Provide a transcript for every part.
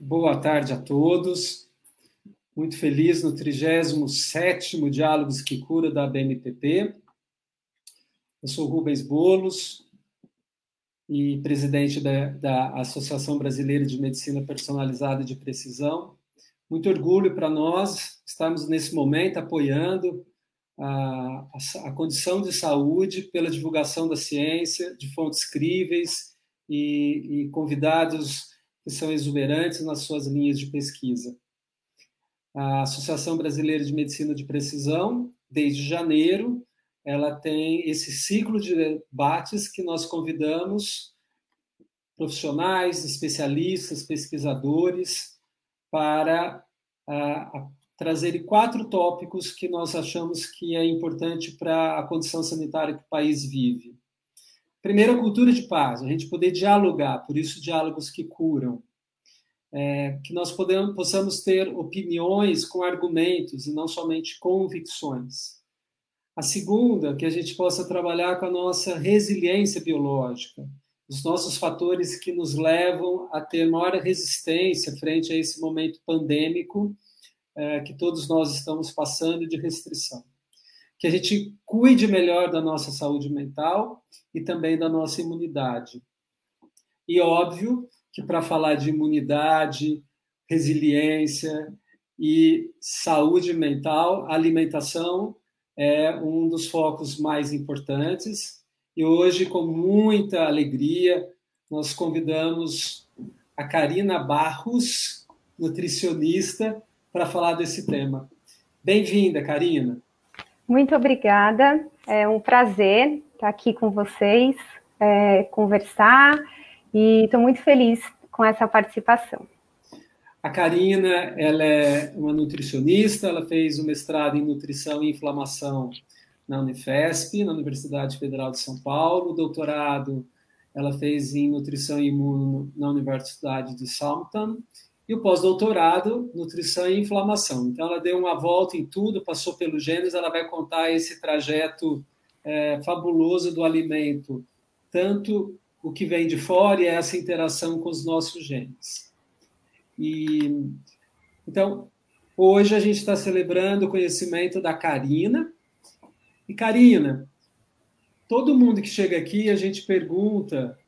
boa tarde a todos. Muito feliz no 37º Diálogos que Cura da BMPP. Eu sou Rubens Bolos e presidente da, da Associação Brasileira de Medicina Personalizada de Precisão. Muito orgulho para nós estarmos nesse momento apoiando a, a, a, condição de saúde pela divulgação da ciência, de fontes críveis e, e convidados que são exuberantes nas suas linhas de pesquisa. A Associação Brasileira de Medicina de Precisão, desde janeiro, ela tem esse ciclo de debates que nós convidamos profissionais, especialistas, pesquisadores para a, trazerem quatro tópicos que nós achamos que é importante para a condição sanitária que o país vive. Primeiro, a cultura de paz, a gente poder dialogar, por isso diálogos que curam. É, que nós podemos, possamos ter opiniões com argumentos e não somente convicções. A segunda, que a gente possa trabalhar com a nossa resiliência biológica, os nossos fatores que nos levam a ter maior resistência frente a esse momento pandêmico é, que todos nós estamos passando de restrição que a gente cuide melhor da nossa saúde mental e também da nossa imunidade. E óbvio que para falar de imunidade, resiliência e saúde mental, alimentação é um dos focos mais importantes. E hoje, com muita alegria, nós convidamos a Karina Barros, nutricionista, para falar desse tema. Bem-vinda, Karina. Muito obrigada. É um prazer estar aqui com vocês, é, conversar, e estou muito feliz com essa participação. A Karina, ela é uma nutricionista, ela fez o mestrado em nutrição e inflamação na Unifesp, na Universidade Federal de São Paulo, o doutorado ela fez em nutrição e imuno na Universidade de Southampton e o pós-doutorado, nutrição e inflamação. Então, ela deu uma volta em tudo, passou pelos genes, ela vai contar esse trajeto é, fabuloso do alimento, tanto o que vem de fora e essa interação com os nossos genes. E, então, hoje a gente está celebrando o conhecimento da Karina. E, Karina, todo mundo que chega aqui, a gente pergunta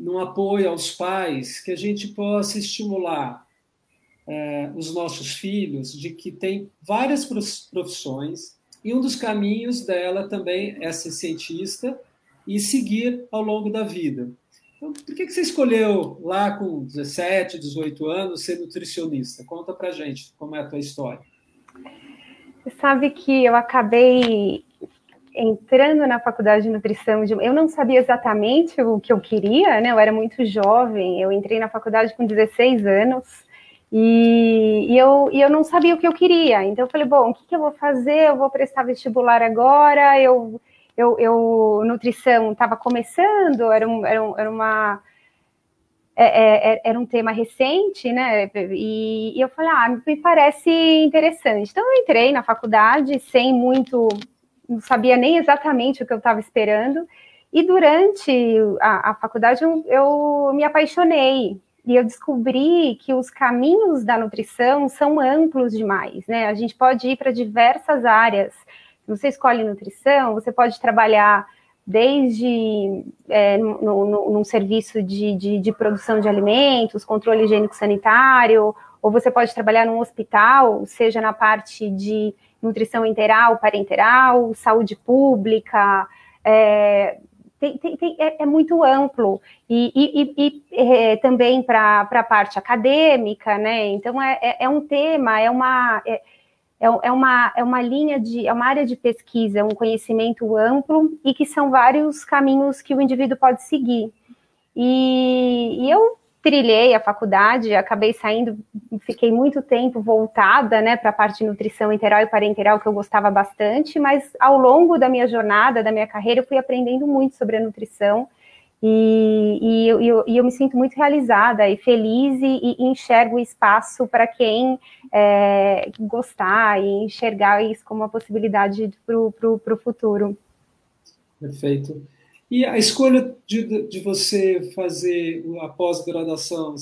no apoio aos pais, que a gente possa estimular é, os nossos filhos de que tem várias profissões e um dos caminhos dela também é ser cientista e seguir ao longo da vida. Então, por que você escolheu lá com 17, 18 anos ser nutricionista? Conta pra gente como é a tua história. Você sabe que eu acabei entrando na faculdade de nutrição, eu não sabia exatamente o que eu queria, né? Eu era muito jovem, eu entrei na faculdade com 16 anos e, e, eu, e eu não sabia o que eu queria. Então eu falei, bom, o que, que eu vou fazer? Eu vou prestar vestibular agora. Eu, eu, eu nutrição estava começando, era, um, era, um, era uma é, é, é, era um tema recente, né? E, e, eu falei, ah, me parece interessante. Então eu entrei na faculdade sem muito não sabia nem exatamente o que eu estava esperando. E durante a, a faculdade eu, eu me apaixonei e eu descobri que os caminhos da nutrição são amplos demais, né? A gente pode ir para diversas áreas. Você escolhe nutrição, você pode trabalhar desde é, no, no, num serviço de, de, de, produção de alimentos, controle higiênico sanitário, ou você pode trabalhar num hospital, seja na parte de nutrição interal, parenteral, saúde pública, é, tem, tem, tem, é, é, muito amplo e, e, e, é, também para a parte acadêmica, né? Então é, é, é um tema, é uma é, é, é, uma é uma linha de é uma área de pesquisa, um conhecimento amplo e que são vários caminhos que o indivíduo pode seguir. E, e eu trilhei a faculdade, acabei saindo, fiquei muito tempo voltada, né, para a parte de nutrição enteral e parenteral que eu gostava bastante, mas ao longo da minha jornada, da minha carreira, eu fui aprendendo muito sobre a nutrição e, e, eu, eu, e eu, me sinto muito realizada e feliz e, e enxergo espaço para quem é, gostar e enxergar isso como uma possibilidade para o futuro. Perfeito. E a escolha de, de você fazer a pós-graduação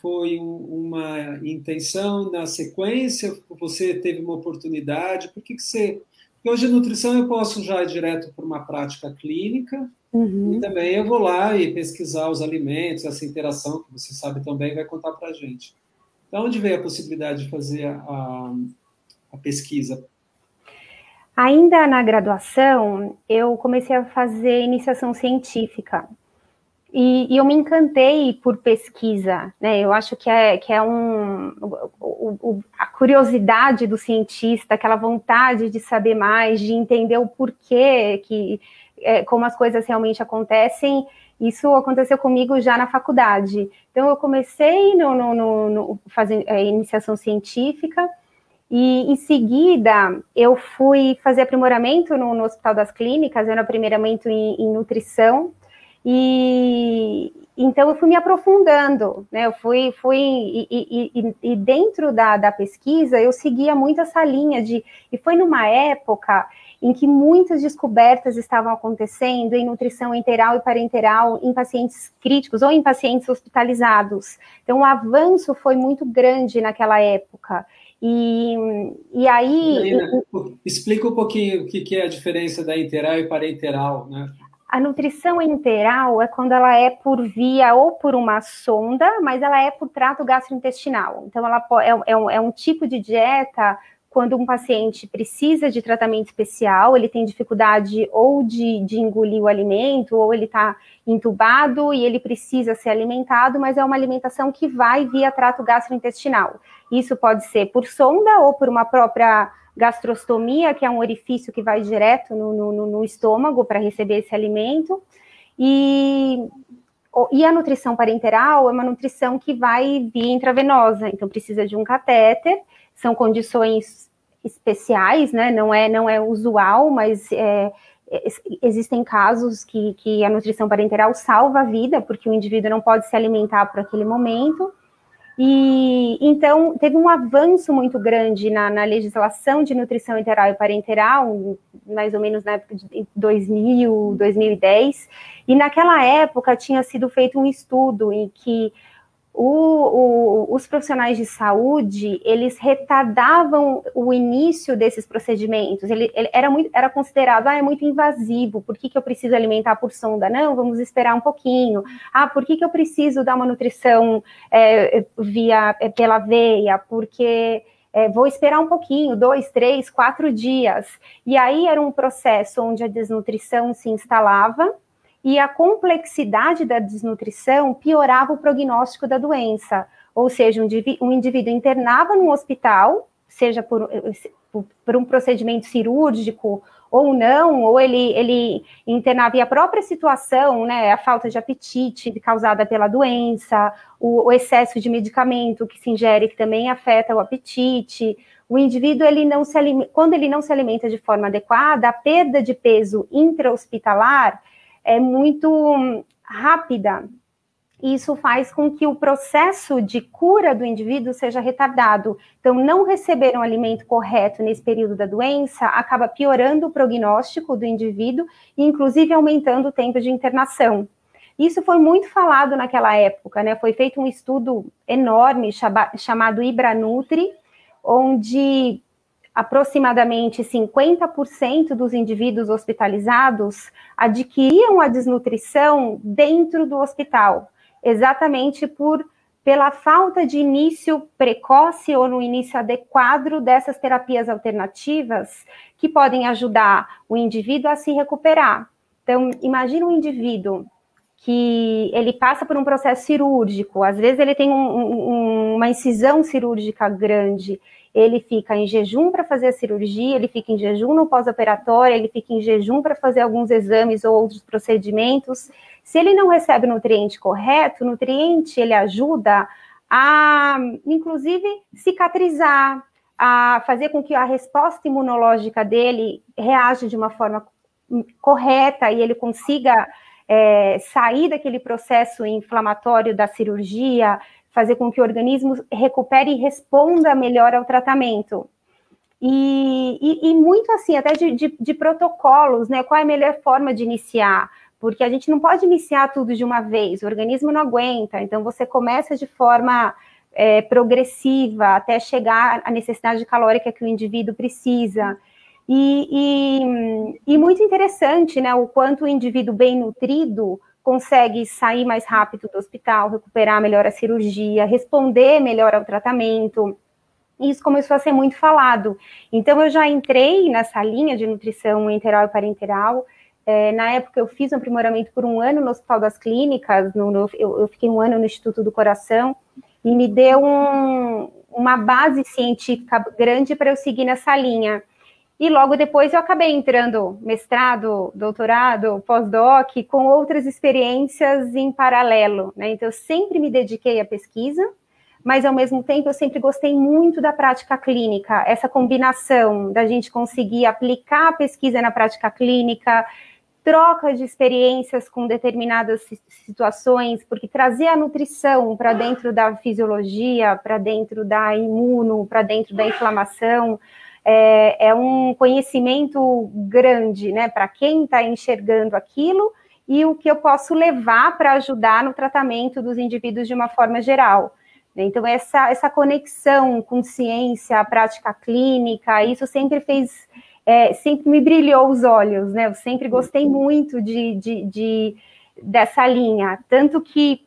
foi uma intenção na sequência? Você teve uma oportunidade? Por que, que você. Porque hoje a nutrição eu posso já ir direto para uma prática clínica uhum. e também eu vou lá e pesquisar os alimentos, essa interação que você sabe também vai contar para a gente. Da onde veio a possibilidade de fazer a, a pesquisa? Ainda na graduação, eu comecei a fazer iniciação científica. E, e, eu me encantei por pesquisa, né? Eu acho que é, que é um, o, o, a curiosidade do cientista, aquela vontade de saber mais, de entender o porquê, que, é, como as coisas realmente acontecem. Isso aconteceu comigo já na faculdade. Então, eu comecei no, no, no, no fazer é, iniciação científica e, em seguida, eu fui fazer aprimoramento no, no Hospital das Clínicas, era aprimoramento em, em nutrição, e então eu fui me aprofundando, né? Eu fui, fui e, e, e, dentro da, da pesquisa eu seguia muito essa linha de e foi numa época em que muitas descobertas estavam acontecendo em nutrição enteral e parenteral em pacientes críticos ou em pacientes hospitalizados. Então o avanço foi muito grande naquela época. E, e aí. explica um pouquinho o que é a diferença da enteral e parenteral, né? A nutrição enteral é quando ela é por via ou por uma sonda, mas ela é por trato gastrointestinal. Então, ela é, é, um, é um tipo de dieta quando um paciente precisa de tratamento especial, ele tem dificuldade ou de, de engolir o alimento, ou ele está entubado e ele precisa ser alimentado, mas é uma alimentação que vai via trato gastrointestinal. Isso pode ser por sonda ou por uma própria gastrostomia, que é um orifício que vai direto no, no, no estômago para receber esse alimento. E, e a nutrição parenteral é uma nutrição que vai via intravenosa, então precisa de um catéter, são condições especiais, né? Não é, não é usual, mas é, existem casos que, que a nutrição parenteral salva a vida, porque o indivíduo não pode se alimentar por aquele momento. E então teve um avanço muito grande na, na, legislação de nutrição enteral e parenteral, mais ou menos na época de 2000, 2010. E naquela época tinha sido feito um estudo em que o, o, os profissionais de saúde eles retardavam o início desses procedimentos. Ele, ele, era muito era considerado ah, é muito invasivo. Por que, que eu preciso alimentar por sonda? Não, vamos esperar um pouquinho. Ah, por que, que eu preciso dar uma nutrição é, via é, pela veia? Porque é, vou esperar um pouquinho, dois, três, quatro dias. E aí era um processo onde a desnutrição se instalava e a complexidade da desnutrição piorava o prognóstico da doença. Ou seja, um, indivíduo internava no hospital, seja por, por, um procedimento cirúrgico ou não, ou ele, ele internava e a própria situação, né, a falta de apetite causada pela doença, o, o excesso de medicamento que se ingere que também afeta o apetite, o indivíduo ele não se quando ele não se alimenta de forma adequada, a perda de peso intra-hospitalar é muito rápida. Isso faz com que o processo de cura do indivíduo seja retardado. Então, não receber um alimento correto nesse período da doença acaba piorando o prognóstico do indivíduo e, inclusive, aumentando o tempo de internação. Isso foi muito falado naquela época, né? Foi feito um estudo enorme chamado Ibranutri, onde aproximadamente 50% dos indivíduos hospitalizados adquiriam a desnutrição dentro do hospital, exatamente por pela falta de início precoce ou no início adequado dessas terapias alternativas que podem ajudar o indivíduo a se recuperar. Então, imagina um indivíduo que ele passa por um processo cirúrgico, às vezes ele tem um, um, uma incisão cirúrgica grande, ele fica em jejum para fazer a cirurgia, ele fica em jejum no pós-operatório, ele fica em jejum para fazer alguns exames ou outros procedimentos. Se ele não recebe o nutriente correto, o nutriente ele ajuda a, inclusive, cicatrizar, a fazer com que a resposta imunológica dele reaja de uma forma correta e ele consiga é, sair daquele processo inflamatório da cirurgia, fazer com que o organismo recupere e responda melhor ao tratamento. E, e, e muito assim, até de, de, de, protocolos, né? Qual é a melhor forma de iniciar? porque a gente não pode iniciar tudo de uma vez, o organismo não aguenta, então você começa de forma é, progressiva até chegar à necessidade calórica que o indivíduo precisa. E, e, e, muito interessante, né, o quanto o indivíduo bem nutrido consegue sair mais rápido do hospital, recuperar melhor a cirurgia, responder melhor ao tratamento. Isso começou a ser muito falado. Então, eu já entrei nessa linha de nutrição enteral e parenteral. É, na época, eu fiz um aprimoramento por um ano no Hospital das Clínicas, no, no, eu, eu, fiquei um ano no Instituto do Coração, e me deu um, uma base científica grande para eu seguir nessa linha. E logo depois eu acabei entrando mestrado, doutorado, pós-doc, com outras experiências em paralelo. Né? Então, eu sempre me dediquei à pesquisa, mas ao mesmo tempo eu sempre gostei muito da prática clínica, essa combinação da gente conseguir aplicar a pesquisa na prática clínica, troca de experiências com determinadas situações, porque trazer a nutrição para dentro da fisiologia, para dentro da imuno, para dentro da inflamação, é, é um conhecimento grande, né, para quem está enxergando aquilo e o que eu posso levar para ajudar no tratamento dos indivíduos de uma forma geral. Então, essa, essa conexão com ciência, prática clínica, isso sempre fez, é, sempre me brilhou os olhos, né? Eu sempre gostei muito de, de, de dessa linha. Tanto que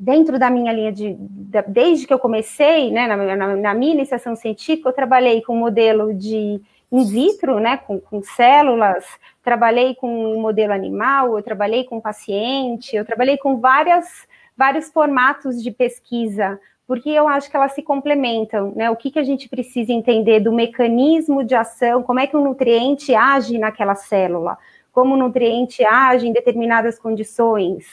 dentro da minha linha de, de desde que eu comecei, né, na, na, na, minha iniciação científica, eu trabalhei com modelo de in vitro, né, com, com células, trabalhei com um modelo animal, eu trabalhei com paciente, eu trabalhei com várias, vários formatos de pesquisa, porque eu acho que elas se complementam, né? O que, que a gente precisa entender do mecanismo de ação, como é que o nutriente age naquela célula, como o nutriente age em determinadas condições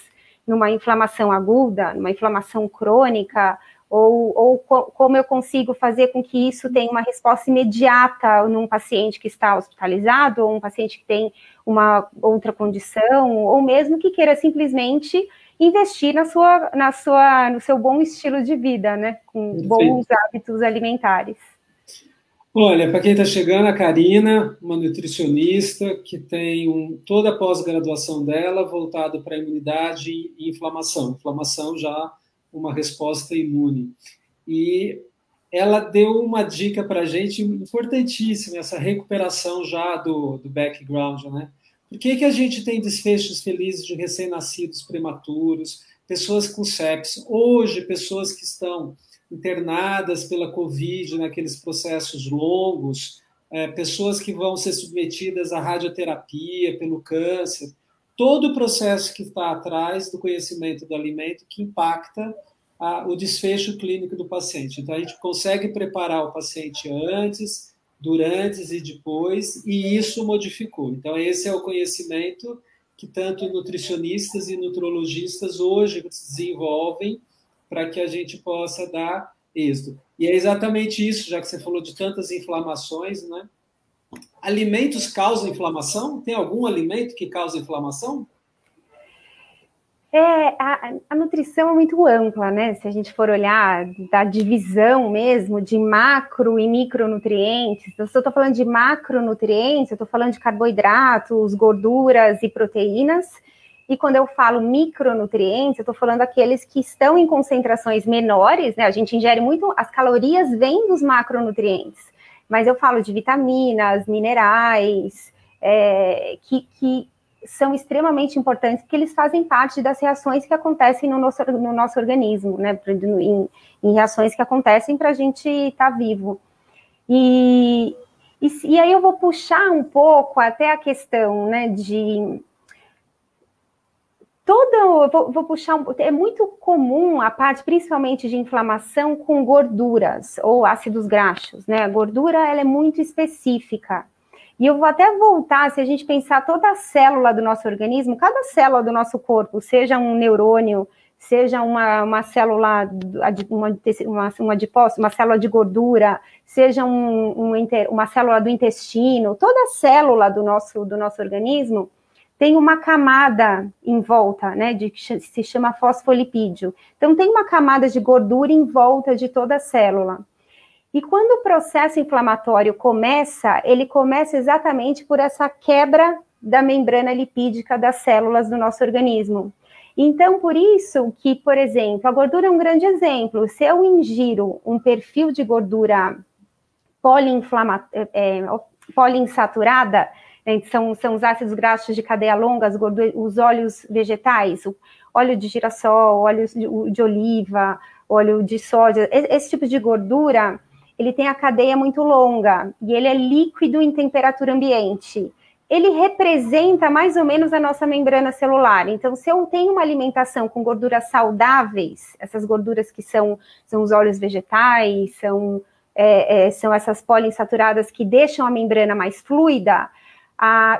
numa inflamação aguda, numa inflamação crônica, ou, ou co como eu consigo fazer com que isso tenha uma resposta imediata num paciente que está hospitalizado, ou um paciente que tem uma outra condição, ou mesmo que queira simplesmente investir na sua, na sua, no seu bom estilo de vida, né, com bons hábitos alimentares. Olha, para quem está chegando, a Karina, uma nutricionista que tem um, toda a pós-graduação dela voltada para imunidade e inflamação. Inflamação já uma resposta imune. E ela deu uma dica para a gente importantíssima, essa recuperação já do, do background, né? Por que, que a gente tem desfechos felizes de recém-nascidos prematuros, pessoas com sepsis, hoje pessoas que estão internadas pela Covid, naqueles processos longos, é, pessoas que vão ser submetidas à radioterapia pelo câncer, todo o processo que está atrás do conhecimento do alimento que impacta a, o desfecho clínico do paciente. Então, a gente consegue preparar o paciente antes, durante e depois, e isso modificou. Então, esse é o conhecimento que tanto nutricionistas e nutrologistas hoje desenvolvem para que a gente possa dar êxito. E é exatamente isso, já que você falou de tantas inflamações, né? Alimentos causam inflamação? Tem algum alimento que causa inflamação? É, a, a, nutrição é muito ampla, né? Se a gente for olhar da divisão mesmo de macro e micronutrientes, se eu estou falando de macronutrientes, eu estou falando de carboidratos, gorduras e proteínas, e quando eu falo micronutrientes, eu estou falando aqueles que estão em concentrações menores, né? A gente ingere muito, as calorias vêm dos macronutrientes, mas eu falo de vitaminas, minerais, é, que, que são extremamente importantes, porque eles fazem parte das reações que acontecem no nosso, no nosso organismo, né? Em, em reações que acontecem para a gente estar tá vivo. E, e, e, aí eu vou puxar um pouco até a questão né, de todo, vou, vou, puxar é muito comum a parte, principalmente de inflamação com gorduras ou ácidos graxos, né? A gordura ela é muito específica. E eu vou até voltar, se a gente pensar toda a célula do nosso organismo, cada célula do nosso corpo, seja um neurônio, seja uma, uma célula, uma, uma, uma, uma célula de gordura, seja um, um, uma célula do intestino, toda célula do nosso, do nosso organismo, tem uma camada em volta, né, de, que se chama fosfolipídio. Então, tem uma camada de gordura em volta de toda a célula. E quando o processo inflamatório começa, ele começa exatamente por essa quebra da membrana lipídica das células do nosso organismo. Então, por isso que, por exemplo, a gordura é um grande exemplo. Se eu ingiro um perfil de gordura é, é, poliinsaturada, né, são, são os ácidos graxos de cadeia longa, os óleos vegetais, o óleo de girassol, óleo de, de oliva, óleo de soja, esse tipo de gordura, ele tem a cadeia muito longa e ele é líquido em temperatura ambiente ele representa mais ou menos a nossa membrana celular. Então, se eu tenho uma alimentação com gorduras saudáveis, essas gorduras que são, são os óleos vegetais, são, é, é, são essas poliinsaturadas que deixam a membrana mais fluida,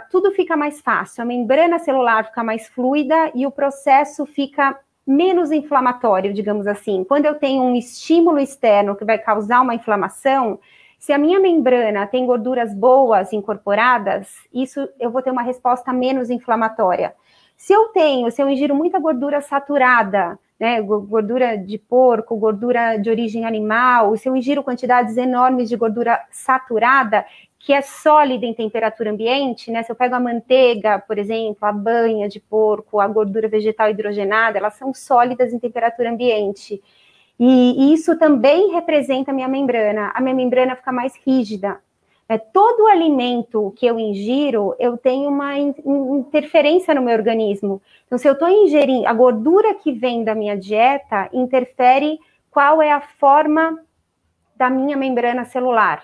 tudo fica mais fácil. A membrana celular fica mais fluida e o processo fica menos inflamatório, digamos assim. Quando eu tenho um estímulo externo que vai causar uma inflamação, se a minha membrana tem gorduras boas incorporadas, isso eu vou ter uma resposta menos inflamatória. Se eu tenho, se eu ingiro muita gordura saturada, né, gordura de porco, gordura de origem animal, se eu ingiro quantidades enormes de gordura saturada, que é sólida em temperatura ambiente, né? Se eu pego a manteiga, por exemplo, a banha de porco, a gordura vegetal hidrogenada, elas são sólidas em temperatura ambiente. E, isso também representa a minha membrana. A minha membrana fica mais rígida. É, todo alimento que eu ingiro, eu tenho uma in, interferência no meu organismo. Então, se eu estou ingerindo a gordura que vem da minha dieta, interfere qual é a forma da minha membrana celular.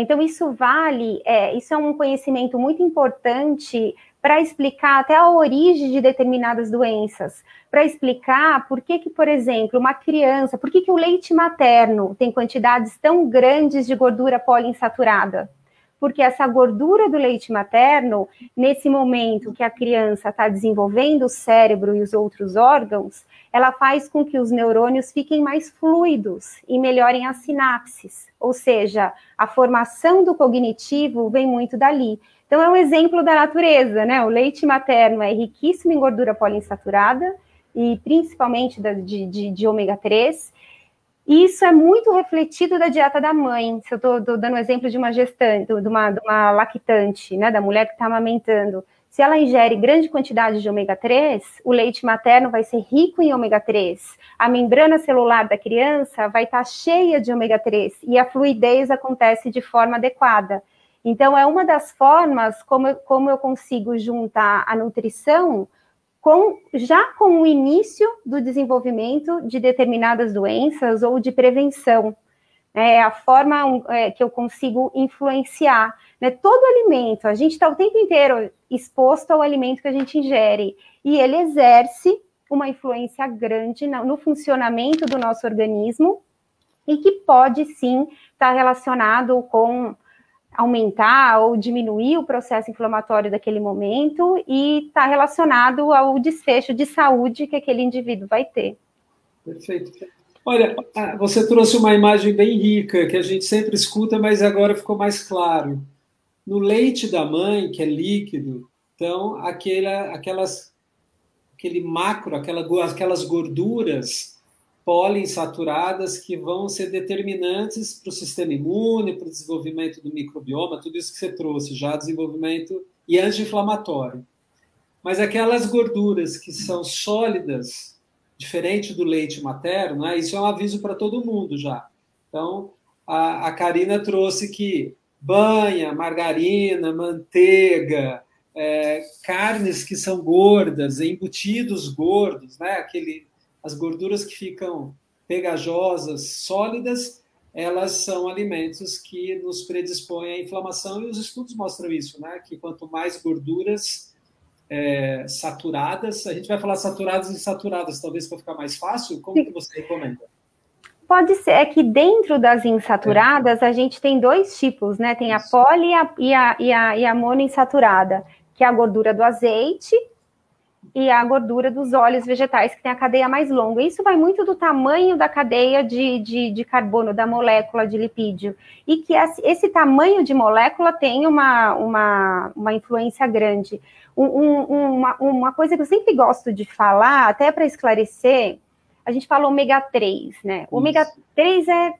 Então, isso vale, é, isso é um conhecimento muito importante para explicar até a origem de determinadas doenças, para explicar por que, que, por exemplo, uma criança, por que, que o leite materno tem quantidades tão grandes de gordura poliinsaturada? Porque essa gordura do leite materno, nesse momento que a criança está desenvolvendo o cérebro e os outros órgãos, ela faz com que os neurônios fiquem mais fluidos e melhorem as sinapses. Ou seja, a formação do cognitivo vem muito dali. Então, é um exemplo da natureza, né? O leite materno é riquíssimo em gordura poliinsaturada e principalmente de, de, de ômega 3. E isso é muito refletido da dieta da mãe. Se eu estou dando um exemplo de uma gestante, de uma, de uma lactante, né, da mulher que está amamentando, se ela ingere grande quantidade de ômega 3, o leite materno vai ser rico em ômega 3. A membrana celular da criança vai estar tá cheia de ômega 3 e a fluidez acontece de forma adequada. Então, é uma das formas como eu, como eu consigo juntar a nutrição com, já com o início do desenvolvimento de determinadas doenças ou de prevenção. É a forma é, que eu consigo influenciar. Né? Todo alimento, a gente está o tempo inteiro exposto ao alimento que a gente ingere, e ele exerce uma influência grande no, funcionamento do nosso organismo e que pode sim estar tá relacionado com aumentar ou diminuir o processo inflamatório daquele momento e está relacionado ao desfecho de saúde que aquele indivíduo vai ter. Perfeito. Olha, ah, você trouxe uma imagem bem rica que a gente sempre escuta, mas agora ficou mais claro. No leite da mãe, que é líquido, então aquela, aquelas, aquele macro, aquela, aquelas gorduras poliinsaturadas que vão ser determinantes para o sistema imune, para o desenvolvimento do microbioma, tudo isso que você trouxe já, desenvolvimento e anti-inflamatório. Mas aquelas gorduras que são sólidas, diferente do leite materno, né, isso é um aviso para todo mundo já. Então, a, a Karina trouxe que banha, margarina, manteiga, é, carnes que são gordas, embutidos gordos, né, aquele as gorduras que ficam pegajosas, sólidas, elas são alimentos que nos predispõem à inflamação e os estudos mostram isso, né? Que quanto mais gorduras é, saturadas, a gente vai falar saturadas e insaturadas, talvez para ficar mais fácil. Como que você recomenda? Pode ser, é que dentro das insaturadas é. a gente tem dois tipos, né? Tem a poli e a, e a, e a, e a monoinsaturada, que é a gordura do azeite e a gordura dos óleos vegetais, que tem a cadeia mais longa. Isso vai muito do tamanho da cadeia de, de, de carbono, da molécula de lipídio. E que esse tamanho de molécula tem uma, uma, uma influência grande. Um, um, uma, uma coisa que eu sempre gosto de falar, até para esclarecer, a gente fala ômega 3, né? O ômega 3 é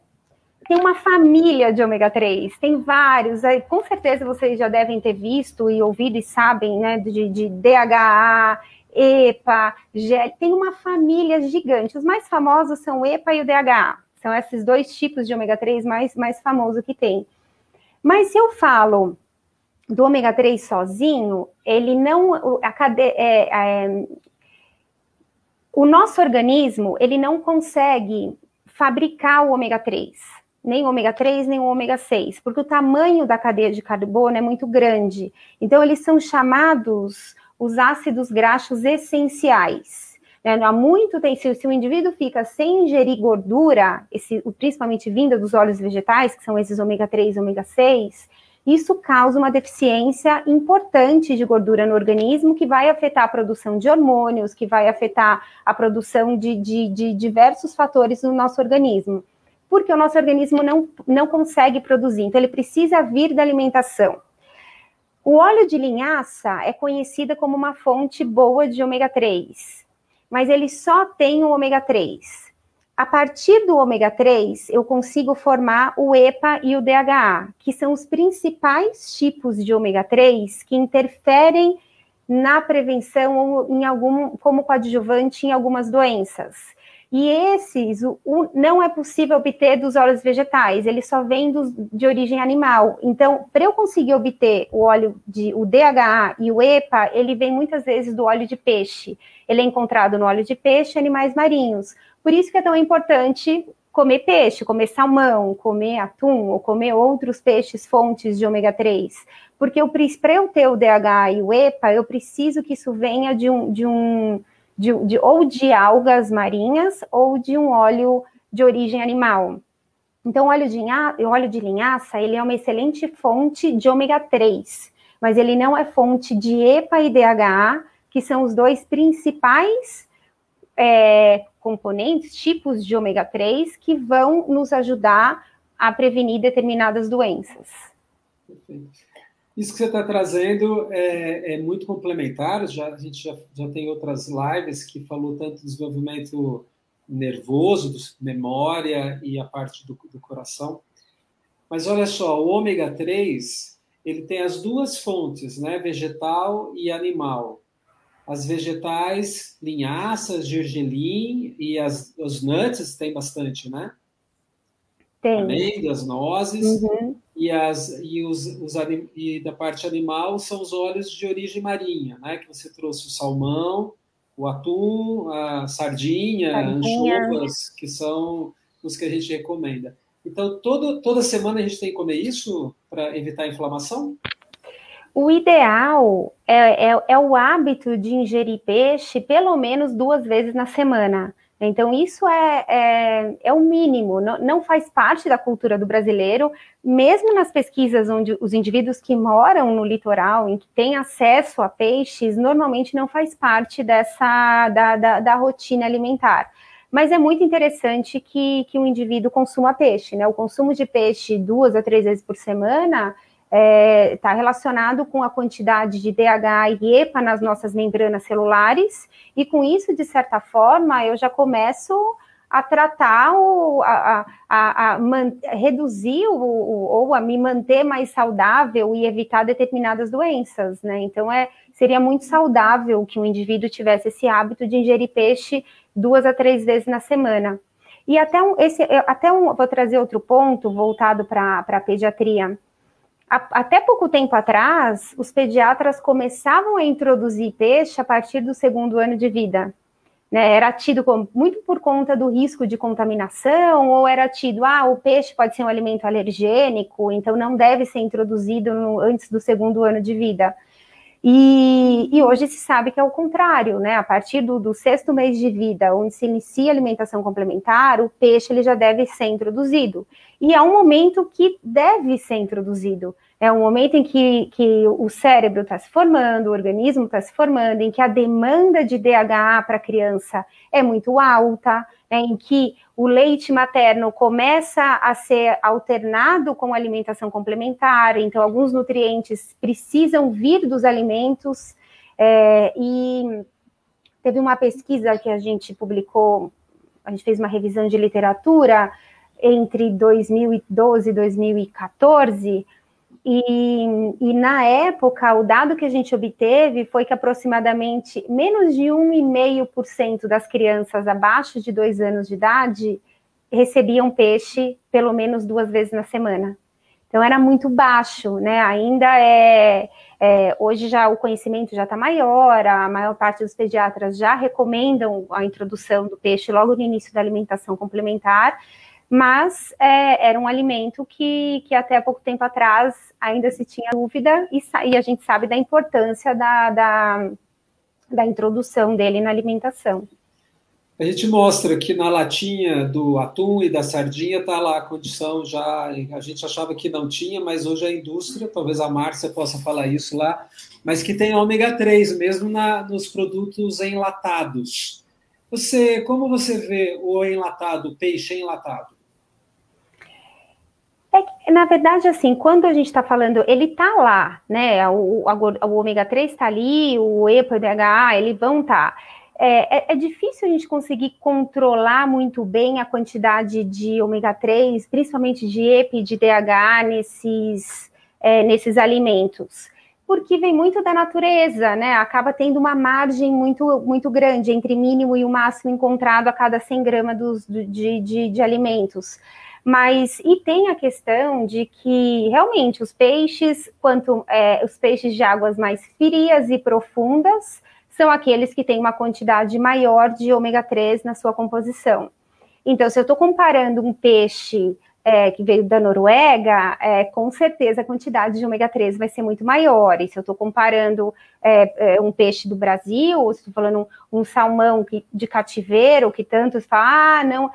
tem uma família de ômega 3, tem vários, aí, com certeza vocês já devem ter visto e ouvido e sabem, né, de, de DHA, EPA, GL, tem uma família gigante. Os mais famosos são o EPA e o DHA, são esses dois tipos de ômega 3 mais, mais famosos que tem. Mas se eu falo do ômega 3 sozinho, ele não. A cade, é, é, o nosso organismo ele não consegue fabricar o ômega 3, nem o ômega 3, nem o ômega 6, porque o tamanho da cadeia de carbono é muito grande. Então, eles são chamados os ácidos graxos essenciais. Né? Há muito tempo, se, se o indivíduo fica sem ingerir gordura, esse, principalmente vinda dos óleos vegetais, que são esses ômega 3 e ômega 6, isso causa uma deficiência importante de gordura no organismo, que vai afetar a produção de hormônios, que vai afetar a produção de, de, de diversos fatores no nosso organismo. Porque o nosso organismo não, não consegue produzir, então ele precisa vir da alimentação. O óleo de linhaça é conhecida como uma fonte boa de ômega 3, mas ele só tem o ômega 3 a partir do ômega 3, eu consigo formar o EPA e o DHA, que são os principais tipos de ômega 3 que interferem na prevenção ou em algum, como coadjuvante em algumas doenças. E esses o, o, não é possível obter dos óleos vegetais, ele só vem dos, de origem animal. Então, para eu conseguir obter o óleo de o DHA e o EPA, ele vem muitas vezes do óleo de peixe. Ele é encontrado no óleo de peixe e animais marinhos. Por isso que é tão importante comer peixe, comer salmão, comer atum ou comer outros peixes fontes de ômega 3. Porque para eu ter o DHA e o EPA, eu preciso que isso venha de um, de um de, de, ou de algas marinhas ou de um óleo de origem animal. Então, o óleo de, o óleo de linhaça, ele é uma excelente fonte de ômega 3, mas ele não é fonte de EPA e DHA, que são os dois principais é, componentes, tipos de ômega 3 que vão nos ajudar a prevenir determinadas doenças. Isso que você está trazendo é, é, muito complementar. Já, a gente já, já tem outras lives que falou tanto do desenvolvimento nervoso, do, memória e a parte do, do coração. Mas olha só, o ômega 3 ele tem as duas fontes, né, vegetal e animal as vegetais, linhaças, gergelim e as, os nuts tem bastante, né? Tem. Amêndoas, nozes uhum. E, as, e, os, os, e da parte animal são os óleos de origem marinha, né? Que você trouxe o salmão, o atum, a sardinha, sardinha. anchovas, que são os que a gente recomenda. Então, todo, toda semana a gente tem que comer isso para evitar a inflamação? O ideal é, é, é, o hábito de ingerir peixe pelo menos duas vezes na semana. Então, isso é, é, é o mínimo, não, não, faz parte da cultura do brasileiro, mesmo nas pesquisas onde os indivíduos que moram no litoral, em que têm acesso a peixes, normalmente não faz parte dessa da, da, da rotina alimentar. Mas é muito interessante que, que o indivíduo consuma peixe, né? O consumo de peixe duas a três vezes por semana está é, tá relacionado com a quantidade de DHA e EPA nas nossas membranas celulares, e com isso, de certa forma, eu já começo a tratar, o, a, a, a man, reduzir o, o, ou a me manter mais saudável e evitar determinadas doenças, né? Então, é, seria muito saudável que o indivíduo tivesse esse hábito de ingerir peixe duas a três vezes na semana. E até um, esse, até um, vou trazer outro ponto voltado para a pediatria até pouco tempo atrás, os pediatras começavam a introduzir peixe a partir do segundo ano de vida. Né? Era tido como, muito por conta do risco de contaminação, ou era tido, ah, o peixe pode ser um alimento alergênico, então não deve ser introduzido no, antes do segundo ano de vida. E, e, hoje se sabe que é o contrário, né? A partir do, do, sexto mês de vida, onde se inicia a alimentação complementar, o peixe ele já deve ser introduzido. E há um momento que deve ser introduzido. É um momento em que, que o cérebro está se formando, o organismo está se formando, em que a demanda de DHA para a criança é muito alta, né, em que o leite materno começa a ser alternado com alimentação complementar, então alguns nutrientes precisam vir dos alimentos. É, e teve uma pesquisa que a gente publicou, a gente fez uma revisão de literatura entre 2012 e 2014, e, e, na época, o dado que a gente obteve foi que aproximadamente menos de 1,5% das crianças abaixo de dois anos de idade recebiam peixe pelo menos duas vezes na semana. Então era muito baixo, né? Ainda é, é hoje já o conhecimento já está maior, a maior parte dos pediatras já recomendam a introdução do peixe logo no início da alimentação complementar mas é, era um alimento que, que até pouco tempo atrás ainda se tinha dúvida e, e a gente sabe da importância da, da, da introdução dele na alimentação. A gente mostra que na latinha do atum e da sardinha está lá a condição já. A gente achava que não tinha, mas hoje a indústria, talvez a Márcia possa falar isso lá, mas que tem ômega 3 mesmo na, nos produtos enlatados. Você, como você vê o enlatado, o peixe enlatado? É, na verdade, assim, quando a gente está falando, ele está lá, né? O, o, o ômega 3 está ali, o EPA e o DHA, eles vão estar. Tá. É, é, é, difícil a gente conseguir controlar muito bem a quantidade de ômega 3, principalmente de EPA e de DHA nesses, é, nesses alimentos. Porque vem muito da natureza, né? Acaba tendo uma margem muito, muito grande entre mínimo e o máximo encontrado a cada 100 gramas dos, de, de, de alimentos. Mas e tem a questão de que realmente os peixes, quanto é, os peixes de águas mais frias e profundas, são aqueles que têm uma quantidade maior de ômega 3 na sua composição. Então, se eu estou comparando um peixe é, que veio da Noruega, é, com certeza a quantidade de ômega 3 vai ser muito maior. E se eu estou comparando é, é, um peixe do Brasil, se estou falando um, um salmão que, de cativeiro, que tantos falam, ah, não,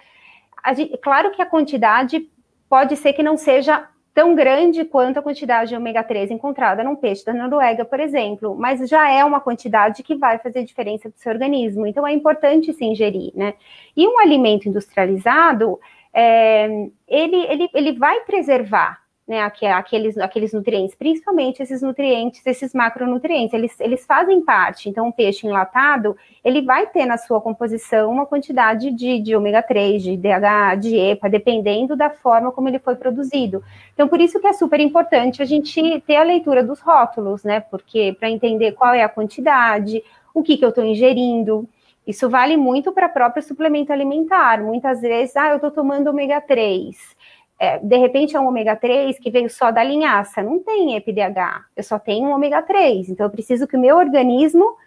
gente, claro que a quantidade pode ser que não seja tão grande quanto a quantidade de ômega 3 encontrada num peixe da Noruega, por exemplo, mas já é uma quantidade que vai fazer diferença para o seu organismo, então é importante se ingerir, né? E um alimento industrializado, é, ele, ele, ele vai preservar né, aqueles, aqueles nutrientes, principalmente esses nutrientes, esses macronutrientes, eles, eles fazem parte. Então, o peixe enlatado, ele vai ter na sua composição uma quantidade de, de ômega 3, de DHA, de EPA, dependendo da forma como ele foi produzido. Então, por isso que é super importante a gente ter a leitura dos rótulos, né? Porque para entender qual é a quantidade, o que, que eu estou ingerindo. Isso vale muito para o próprio suplemento alimentar. Muitas vezes, ah, eu estou tomando ômega 3 é, de repente é um ômega 3 que veio só da linhaça, não tem EPDH, eu só tenho um ômega 3, então eu preciso que o meu organismo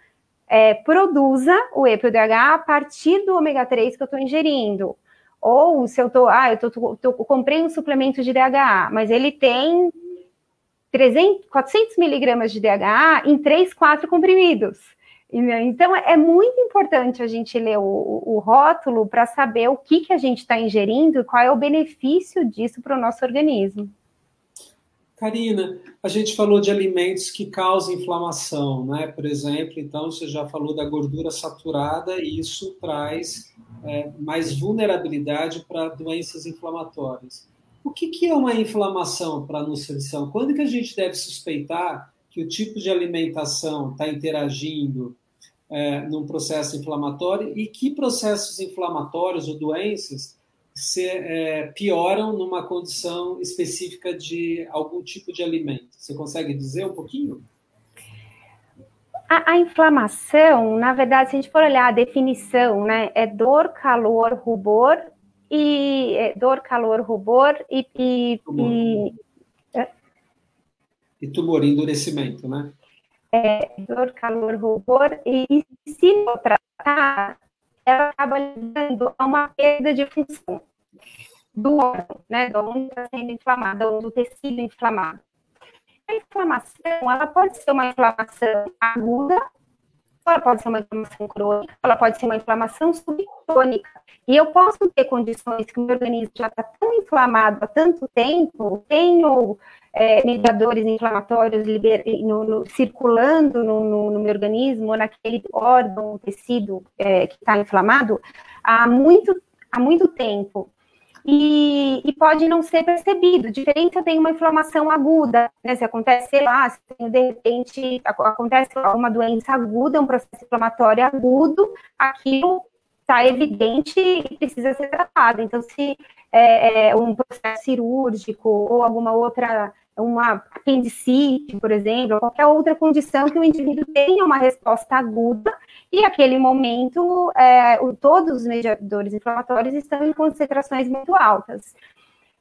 é, produza o EPDH a partir do ômega 3 que eu estou ingerindo. Ou se eu tô, ah, eu, tô, tô, tô, comprei um suplemento de DHA, mas ele tem 300, 400 miligramas de DHA em 3, 4 comprimidos. Então, é muito importante a gente ler o, o rótulo para saber o que, que a gente está ingerindo e qual é o benefício disso para o nosso organismo. Karina, a gente falou de alimentos que causam inflamação, né? Por exemplo, então você já falou da gordura saturada e isso traz é, mais vulnerabilidade para doenças inflamatórias. O que, que é uma inflamação para a nutrição? Quando que a gente deve suspeitar que o tipo de alimentação está interagindo é, num processo inflamatório e que processos inflamatórios ou doenças se, é, pioram numa condição específica de algum tipo de alimento. Você consegue dizer um pouquinho? A, a, inflamação, na verdade, se a gente for olhar a definição, né, é dor, calor, rubor e é dor, calor, rubor e, e, tumor. e, é? e tumor, endurecimento, né? É, dor, calor, rubor, e se não tratar, ela acaba levando a uma perda de função do órgão, né, do onde está sendo inflamado, do tecido inflamado. A inflamação, ela pode ser uma inflamação aguda, ela pode ser uma inflamação crônica, ela pode ser uma inflamação subtônica. E eu posso ter condições que o meu organismo já está tão inflamado há tanto tempo, tenho é, mediadores inflamatórios liber, no, no, circulando no, no, no, meu organismo, naquele órgão, tecido é, que está inflamado, há muito, há muito tempo. E, e, pode não ser percebido. Diferente eu tenho uma inflamação aguda, né? Se acontece, sei lá, se de repente acontece uma doença aguda, um processo inflamatório agudo, aquilo está evidente e precisa ser tratado. Então, se é, é, um processo cirúrgico ou alguma outra, uma apendicite, por exemplo, qualquer outra condição que o indivíduo tenha uma resposta aguda e aquele momento é, todos os mediadores inflamatórios estão em concentrações muito altas.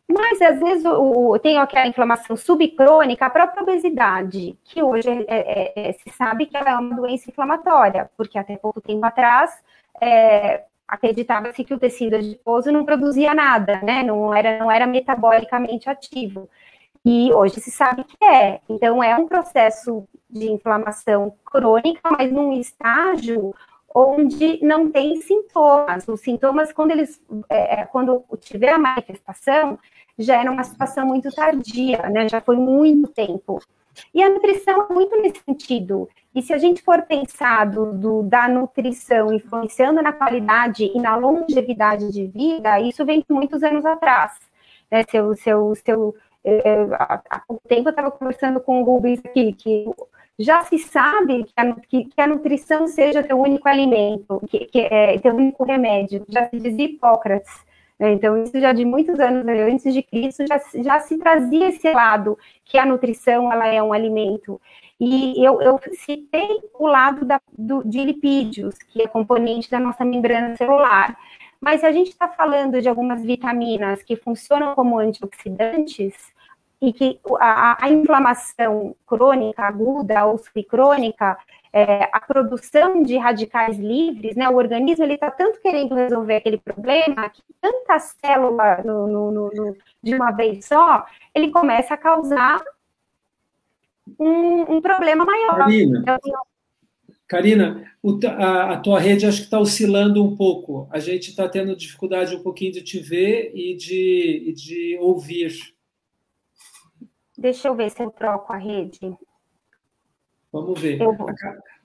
Mas, às vezes, o, o, tem aquela inflamação subcrônica, a própria obesidade, que hoje é, é, é, se sabe que ela é uma doença inflamatória, porque até pouco tempo atrás é, acreditava-se que o tecido adiposo não produzia nada, né? Não era, não era metabolicamente ativo. E hoje se sabe que é. Então, é um processo de inflamação crônica, mas num estágio onde não tem sintomas. Os sintomas, quando eles, é, é quando tiver a manifestação, já era uma situação muito tardia, né? Já foi muito tempo. E a nutrição é muito nesse sentido. E se a gente for pensar do, da nutrição influenciando na qualidade e na longevidade de vida, isso vem de muitos anos atrás. Né? Seu, seu, é, há pouco tempo eu estava conversando com o Rubens aqui, que já se sabe que a, que, que a nutrição seja teu único alimento, que, que é teu único remédio. Já se dizia Hipócrates. Né? Então, isso já de muitos anos antes de Cristo já, já se trazia esse lado que a nutrição ela é um alimento. E eu, eu citei o lado da, do, de lipídios, que é componente da nossa membrana celular. Mas se a gente está falando de algumas vitaminas que funcionam como antioxidantes, e que a, a inflamação crônica aguda ou subcrônica, é, a produção de radicais livres, né, o organismo ele está tanto querendo resolver aquele problema que tanta célula no, no, no, de uma vez só, ele começa a causar um, um problema maior. Karina, então, Karina o, a, a, tua rede acho que está oscilando um pouco. A gente está tendo dificuldade um pouquinho de te ver e de, e de ouvir. Deixa eu ver se eu troco a rede. Vamos ver.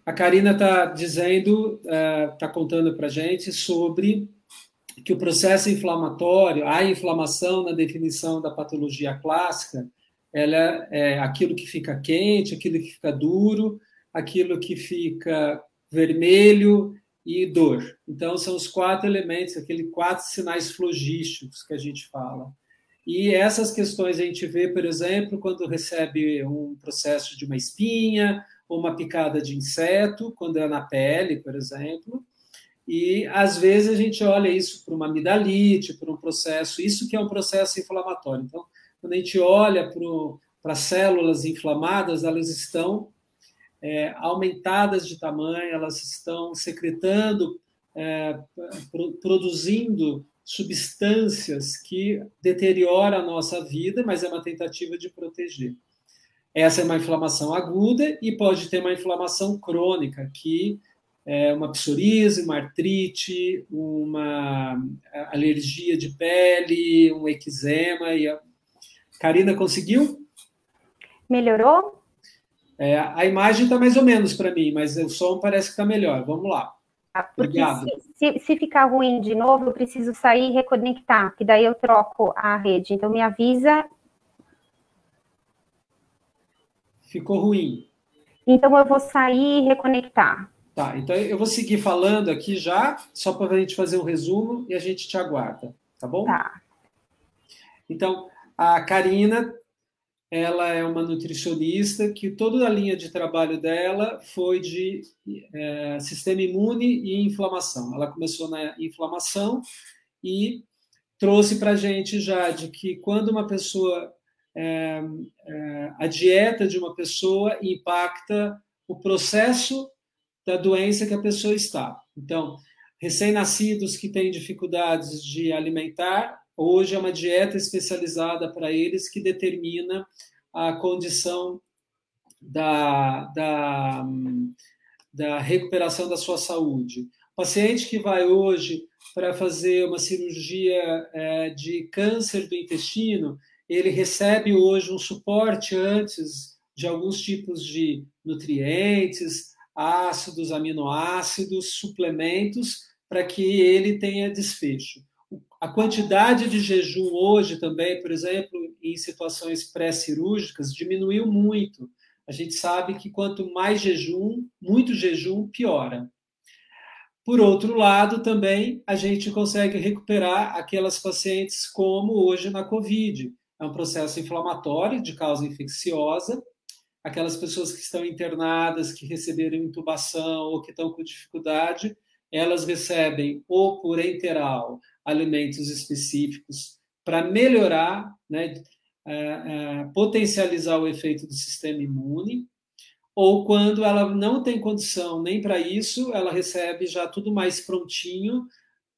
A Karina está dizendo, está uh, contando para a gente sobre que o processo inflamatório, a inflamação na definição da patologia clássica, ela é aquilo que fica quente, aquilo que fica duro, aquilo que fica vermelho e dor. Então, são os quatro elementos, aqueles quatro sinais flogísticos que a gente fala. E essas questões a gente vê, por exemplo, quando recebe um processo de uma espinha ou uma picada de inseto, quando é na pele, por exemplo. E às vezes a gente olha isso para uma amidalite, para um processo, isso que é um processo inflamatório. Então, quando a gente olha para as células inflamadas, elas estão é, aumentadas de tamanho, elas estão secretando, é, produzindo substâncias que deterioram a nossa vida, mas é uma tentativa de proteger. Essa é uma inflamação aguda e pode ter uma inflamação crônica, que é uma psoríase, uma artrite, uma alergia de pele, um eczema. E a... Karina conseguiu? Melhorou? É, a imagem está mais ou menos para mim, mas o som parece que está melhor. Vamos lá. Tá? Porque se, se, se, ficar ruim de novo, eu preciso sair e reconectar, que daí eu troco a rede. Então, me avisa. Ficou ruim. Então, eu vou sair e reconectar. Tá, então eu vou seguir falando aqui já, só para a gente fazer um resumo e a gente te aguarda, tá bom? Tá. Então, a Karina ela é uma nutricionista que toda a linha de trabalho dela foi de é, sistema imune e inflamação. Ela começou na inflamação e trouxe para a gente já de que quando uma pessoa é, é, a dieta de uma pessoa impacta o processo da doença que a pessoa está. Então, recém-nascidos que têm dificuldades de alimentar Hoje é uma dieta especializada para eles que determina a condição da, da, da recuperação da sua saúde. O paciente que vai hoje para fazer uma cirurgia é, de câncer do intestino, ele recebe hoje um suporte antes de alguns tipos de nutrientes, ácidos, aminoácidos, suplementos, para que ele tenha desfecho. A quantidade de jejum hoje também, por exemplo, em situações pré-cirúrgicas, diminuiu muito. A gente sabe que quanto mais jejum, muito jejum, piora. Por outro lado, também a gente consegue recuperar aquelas pacientes como hoje na COVID. É um processo inflamatório de causa infecciosa. Aquelas pessoas que estão internadas, que receberam intubação ou que estão com dificuldade, elas recebem ou por enteral alimentos específicos para melhorar, né, é, é, potencializar o efeito do sistema imune, ou quando ela não tem condição nem para isso, ela recebe já tudo mais prontinho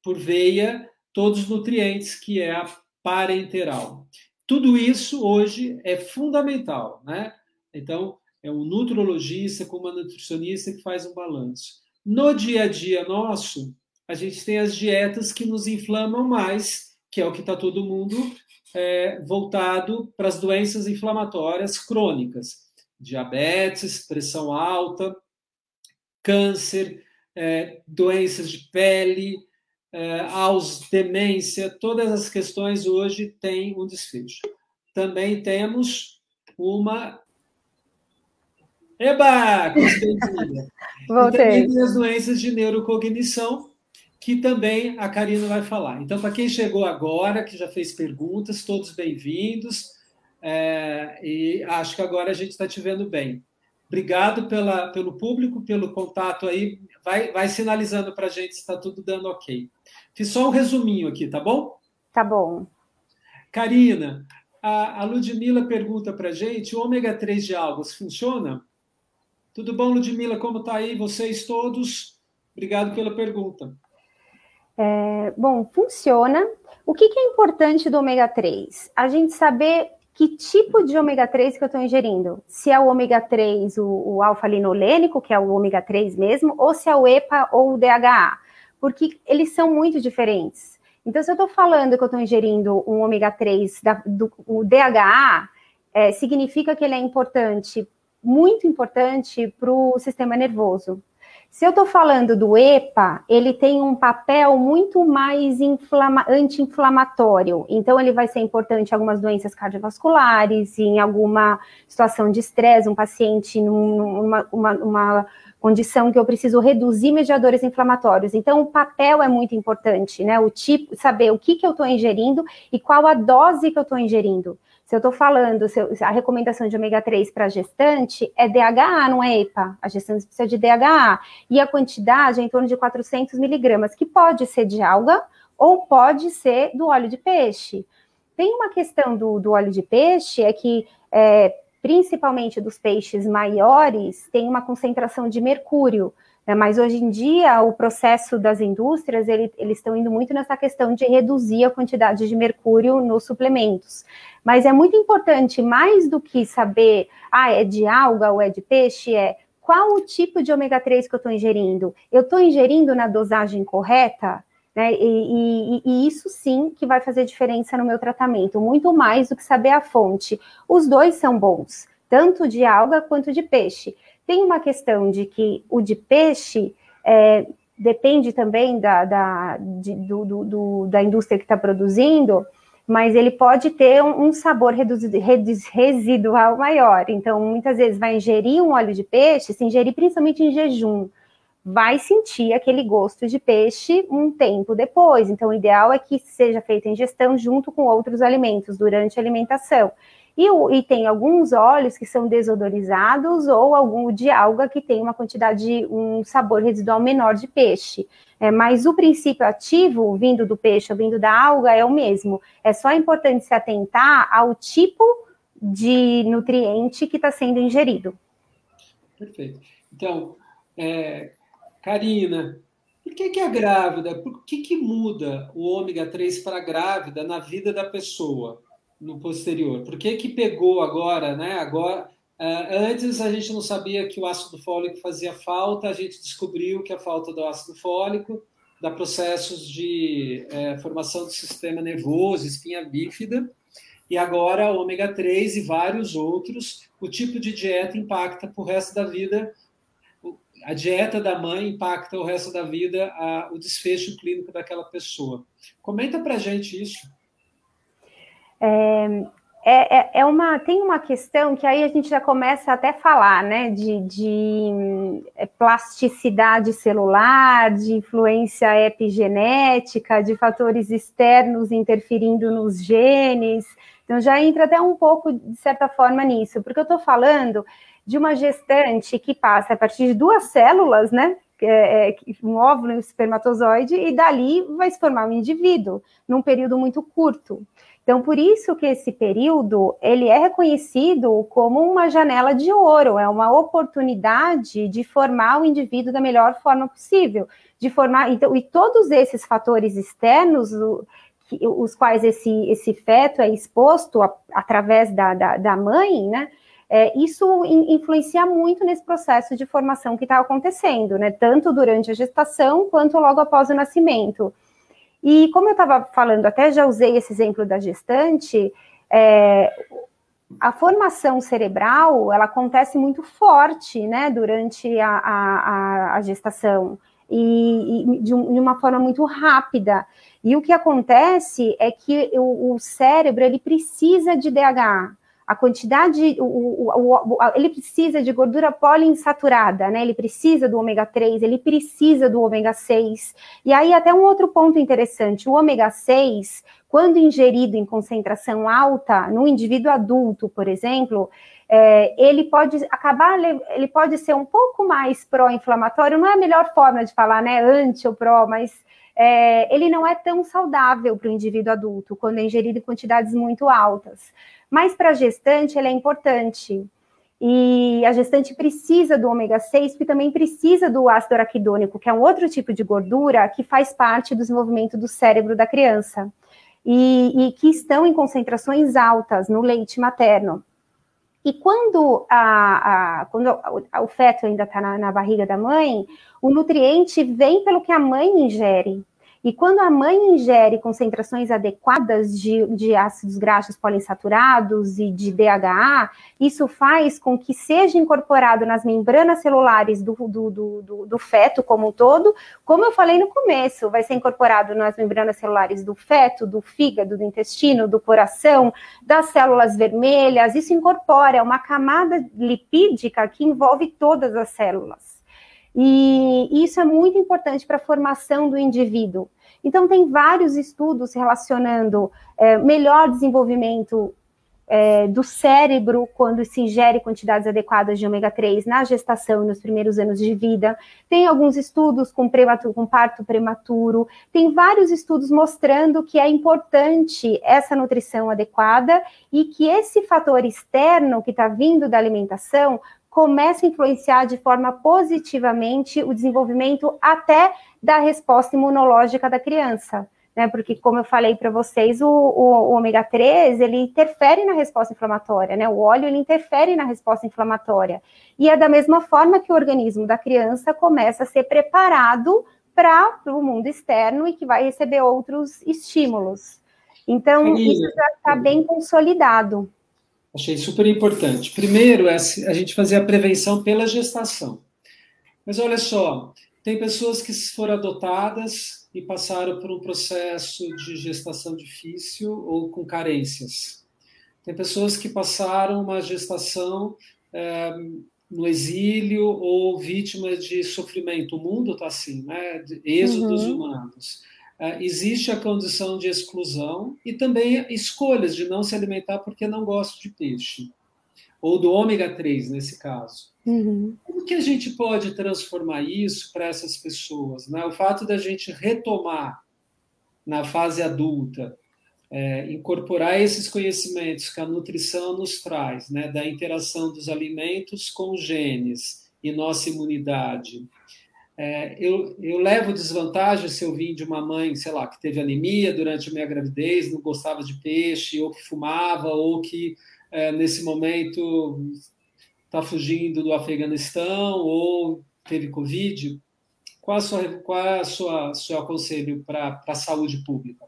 por veia, todos os nutrientes que é a parenteral. Tudo isso hoje é fundamental, né? Então, é um nutrologista com uma nutricionista que faz um balanço. No dia a dia nosso, a gente tem as dietas que nos inflamam mais, que é o que está todo mundo é, voltado para as doenças inflamatórias crônicas diabetes, pressão alta, câncer, é, doenças de pele, é, aos demência, todas as questões hoje têm um desfecho. Também temos uma. Eba! Voltei. E também tem as doenças de neurocognição, que também a Karina vai falar. Então, para quem chegou agora, que já fez perguntas, todos bem-vindos. É, e acho que agora a gente está te vendo bem. Obrigado pela, pelo público, pelo contato aí. Vai, vai sinalizando para a gente se está tudo dando ok. Fiz só um resuminho aqui, tá bom? Tá bom. Karina, a, a Ludmila pergunta para a gente: o ômega 3 de algas funciona? Tudo bom, Ludmila? Como está aí? Vocês todos? Obrigado pela pergunta. É, bom, funciona. O que, que é importante do ômega 3? A gente saber que tipo de ômega 3 que eu estou ingerindo. Se é o ômega 3, o, o alfa-linolênico, que é o ômega 3 mesmo, ou se é o EPA ou o DHA, porque eles são muito diferentes. Então, se eu estou falando que eu estou ingerindo um ômega 3, da, do, o DHA, é, significa que ele é importante, muito importante para o sistema nervoso. Se eu estou falando do EPA, ele tem um papel muito mais anti-inflamatório. Então, ele vai ser importante em algumas doenças cardiovasculares, em alguma situação de estresse, um paciente numa uma, uma condição que eu preciso reduzir mediadores inflamatórios. Então, o papel é muito importante, né? O tipo, saber o que, que eu estou ingerindo e qual a dose que eu estou ingerindo. Se eu estou falando, eu, a recomendação de ômega 3 para gestante é DHA, não é EPA. A gestante precisa de DHA. E a quantidade é em torno de 400 miligramas, que pode ser de alga ou pode ser do óleo de peixe. Tem uma questão do, do óleo de peixe, é que, é, principalmente dos peixes maiores, tem uma concentração de mercúrio. Né? Mas hoje em dia, o processo das indústrias, ele, eles estão indo muito nessa questão de reduzir a quantidade de mercúrio nos suplementos. Mas é muito importante, mais do que saber, ah, é de alga ou é de peixe, é qual o tipo de ômega 3 que eu estou ingerindo? Eu estou ingerindo na dosagem correta? Né? E, e, e, isso sim que vai fazer diferença no meu tratamento, muito mais do que saber a fonte. Os dois são bons, tanto de alga quanto de peixe. Tem uma questão de que o de peixe é, depende também da, da, de, do, do, do, da indústria que está produzindo, mas ele pode ter um, um sabor reduzido, residual maior. Então, muitas vezes vai ingerir um óleo de peixe, se ingerir principalmente em jejum, vai sentir aquele gosto de peixe um tempo depois. Então, o ideal é que seja feita a ingestão junto com outros alimentos durante a alimentação. E, e, tem alguns óleos que são desodorizados ou algum de alga que tem uma quantidade, um sabor residual menor de peixe. É, mas o princípio ativo, vindo do peixe ou vindo da alga, é o mesmo. É só importante se atentar ao tipo de nutriente que está sendo ingerido. Perfeito. Então, é, Karina, por que, que a grávida, por que, que muda o ômega 3 para a grávida na vida da pessoa? No posterior. Por que, que pegou agora, né? Agora, uh, antes a gente não sabia que o ácido fólico fazia falta, a gente descobriu que a falta do ácido fólico dá processos de é, formação do sistema nervoso, espinha bífida, e agora ômega 3 e vários outros, o tipo de dieta impacta para o resto da vida, a dieta da mãe impacta o resto da vida, a, o desfecho clínico daquela pessoa. Comenta para gente isso. É, é, é, uma, tem uma questão que aí a gente já começa até falar, né, de, de é, plasticidade celular, de influência epigenética, de fatores externos interferindo nos genes. Então já entra até um pouco, de certa forma, nisso, porque eu estou falando de uma gestante que passa a partir de duas células, né, é, é, um óvulo e um espermatozoide, e dali vai se formar um indivíduo, num período muito curto. Então, por isso que esse período ele é reconhecido como uma janela de ouro, é uma oportunidade de formar o indivíduo da melhor forma possível, de formar então e todos esses fatores externos os quais esse, esse feto é exposto a, através da, da, da, mãe, né? É, isso in, influencia muito nesse processo de formação que está acontecendo, né? Tanto durante a gestação quanto logo após o nascimento. E como eu estava falando, até já usei esse exemplo da gestante, é, a formação cerebral ela acontece muito forte, né, durante a, a, a gestação e, e de, um, de, uma forma muito rápida. E o que acontece é que o, o cérebro ele precisa de DHA, a quantidade, o, o, o, ele precisa de gordura poliinsaturada, né? Ele precisa do ômega 3, ele precisa do ômega 6. E aí, até um outro ponto interessante: o ômega 6, quando ingerido em concentração alta, no indivíduo adulto, por exemplo, é, ele pode acabar, ele pode ser um pouco mais pró-inflamatório, não é a melhor forma de falar, né? Anti ou pró, mas é, ele não é tão saudável para o indivíduo adulto quando é ingerido em quantidades muito altas. Mas para a gestante, ele é importante. E a gestante precisa do ômega 6, porque também precisa do ácido araquidônico, que é um outro tipo de gordura que faz parte do desenvolvimento do cérebro da criança. E, e que estão em concentrações altas no leite materno. E quando, a, a quando o feto ainda está na, na barriga da mãe, o nutriente vem pelo que a mãe ingere. E quando a mãe ingere concentrações adequadas de, de ácidos graxos poliinsaturados e de DHA, isso faz com que seja incorporado nas membranas celulares do, do, do, do, feto como um todo, como eu falei no começo, vai ser incorporado nas membranas celulares do feto, do fígado, do intestino, do coração, das células vermelhas, isso incorpora uma camada lipídica que envolve todas as células. E isso é muito importante para a formação do indivíduo. Então, tem vários estudos relacionando é, melhor desenvolvimento é, do cérebro quando se ingere quantidades adequadas de ômega 3 na gestação e nos primeiros anos de vida. Tem alguns estudos com, prematuro, com parto prematuro. Tem vários estudos mostrando que é importante essa nutrição adequada e que esse fator externo que está vindo da alimentação começa a influenciar de forma positivamente o desenvolvimento até da resposta imunológica da criança. Né, porque, como eu falei para vocês, o, o, o, ômega 3 ele interfere na resposta inflamatória, né? O óleo ele interfere na resposta inflamatória. E é da mesma forma que o organismo da criança começa a ser preparado para o mundo externo e que vai receber outros estímulos. Então, isso já está bem consolidado. Achei super importante. Primeiro, é a gente fazer a prevenção pela gestação. Mas olha só, tem pessoas que foram adotadas e passaram por um processo de gestação difícil ou com carências. Tem pessoas que passaram uma gestação é, no exílio ou vítimas de sofrimento. O mundo está assim, né? De êxodos uhum. humanos. É, existe a condição de exclusão e também escolhas de não se alimentar porque não gosto de peixe, ou do ômega 3 nesse caso. Uhum. Como que a gente pode transformar isso para essas pessoas? Né? O fato da gente retomar na fase adulta, é, incorporar esses conhecimentos que a nutrição nos traz, né? da interação dos alimentos com os genes e nossa imunidade, é, eu, eu levo desvantagem se eu vim de uma mãe, sei lá, que teve anemia durante a minha gravidez, não gostava de peixe, ou que fumava, ou que é, nesse momento está fugindo do Afeganistão, ou teve Covid. Qual, a sua, qual é o seu conselho para a saúde pública?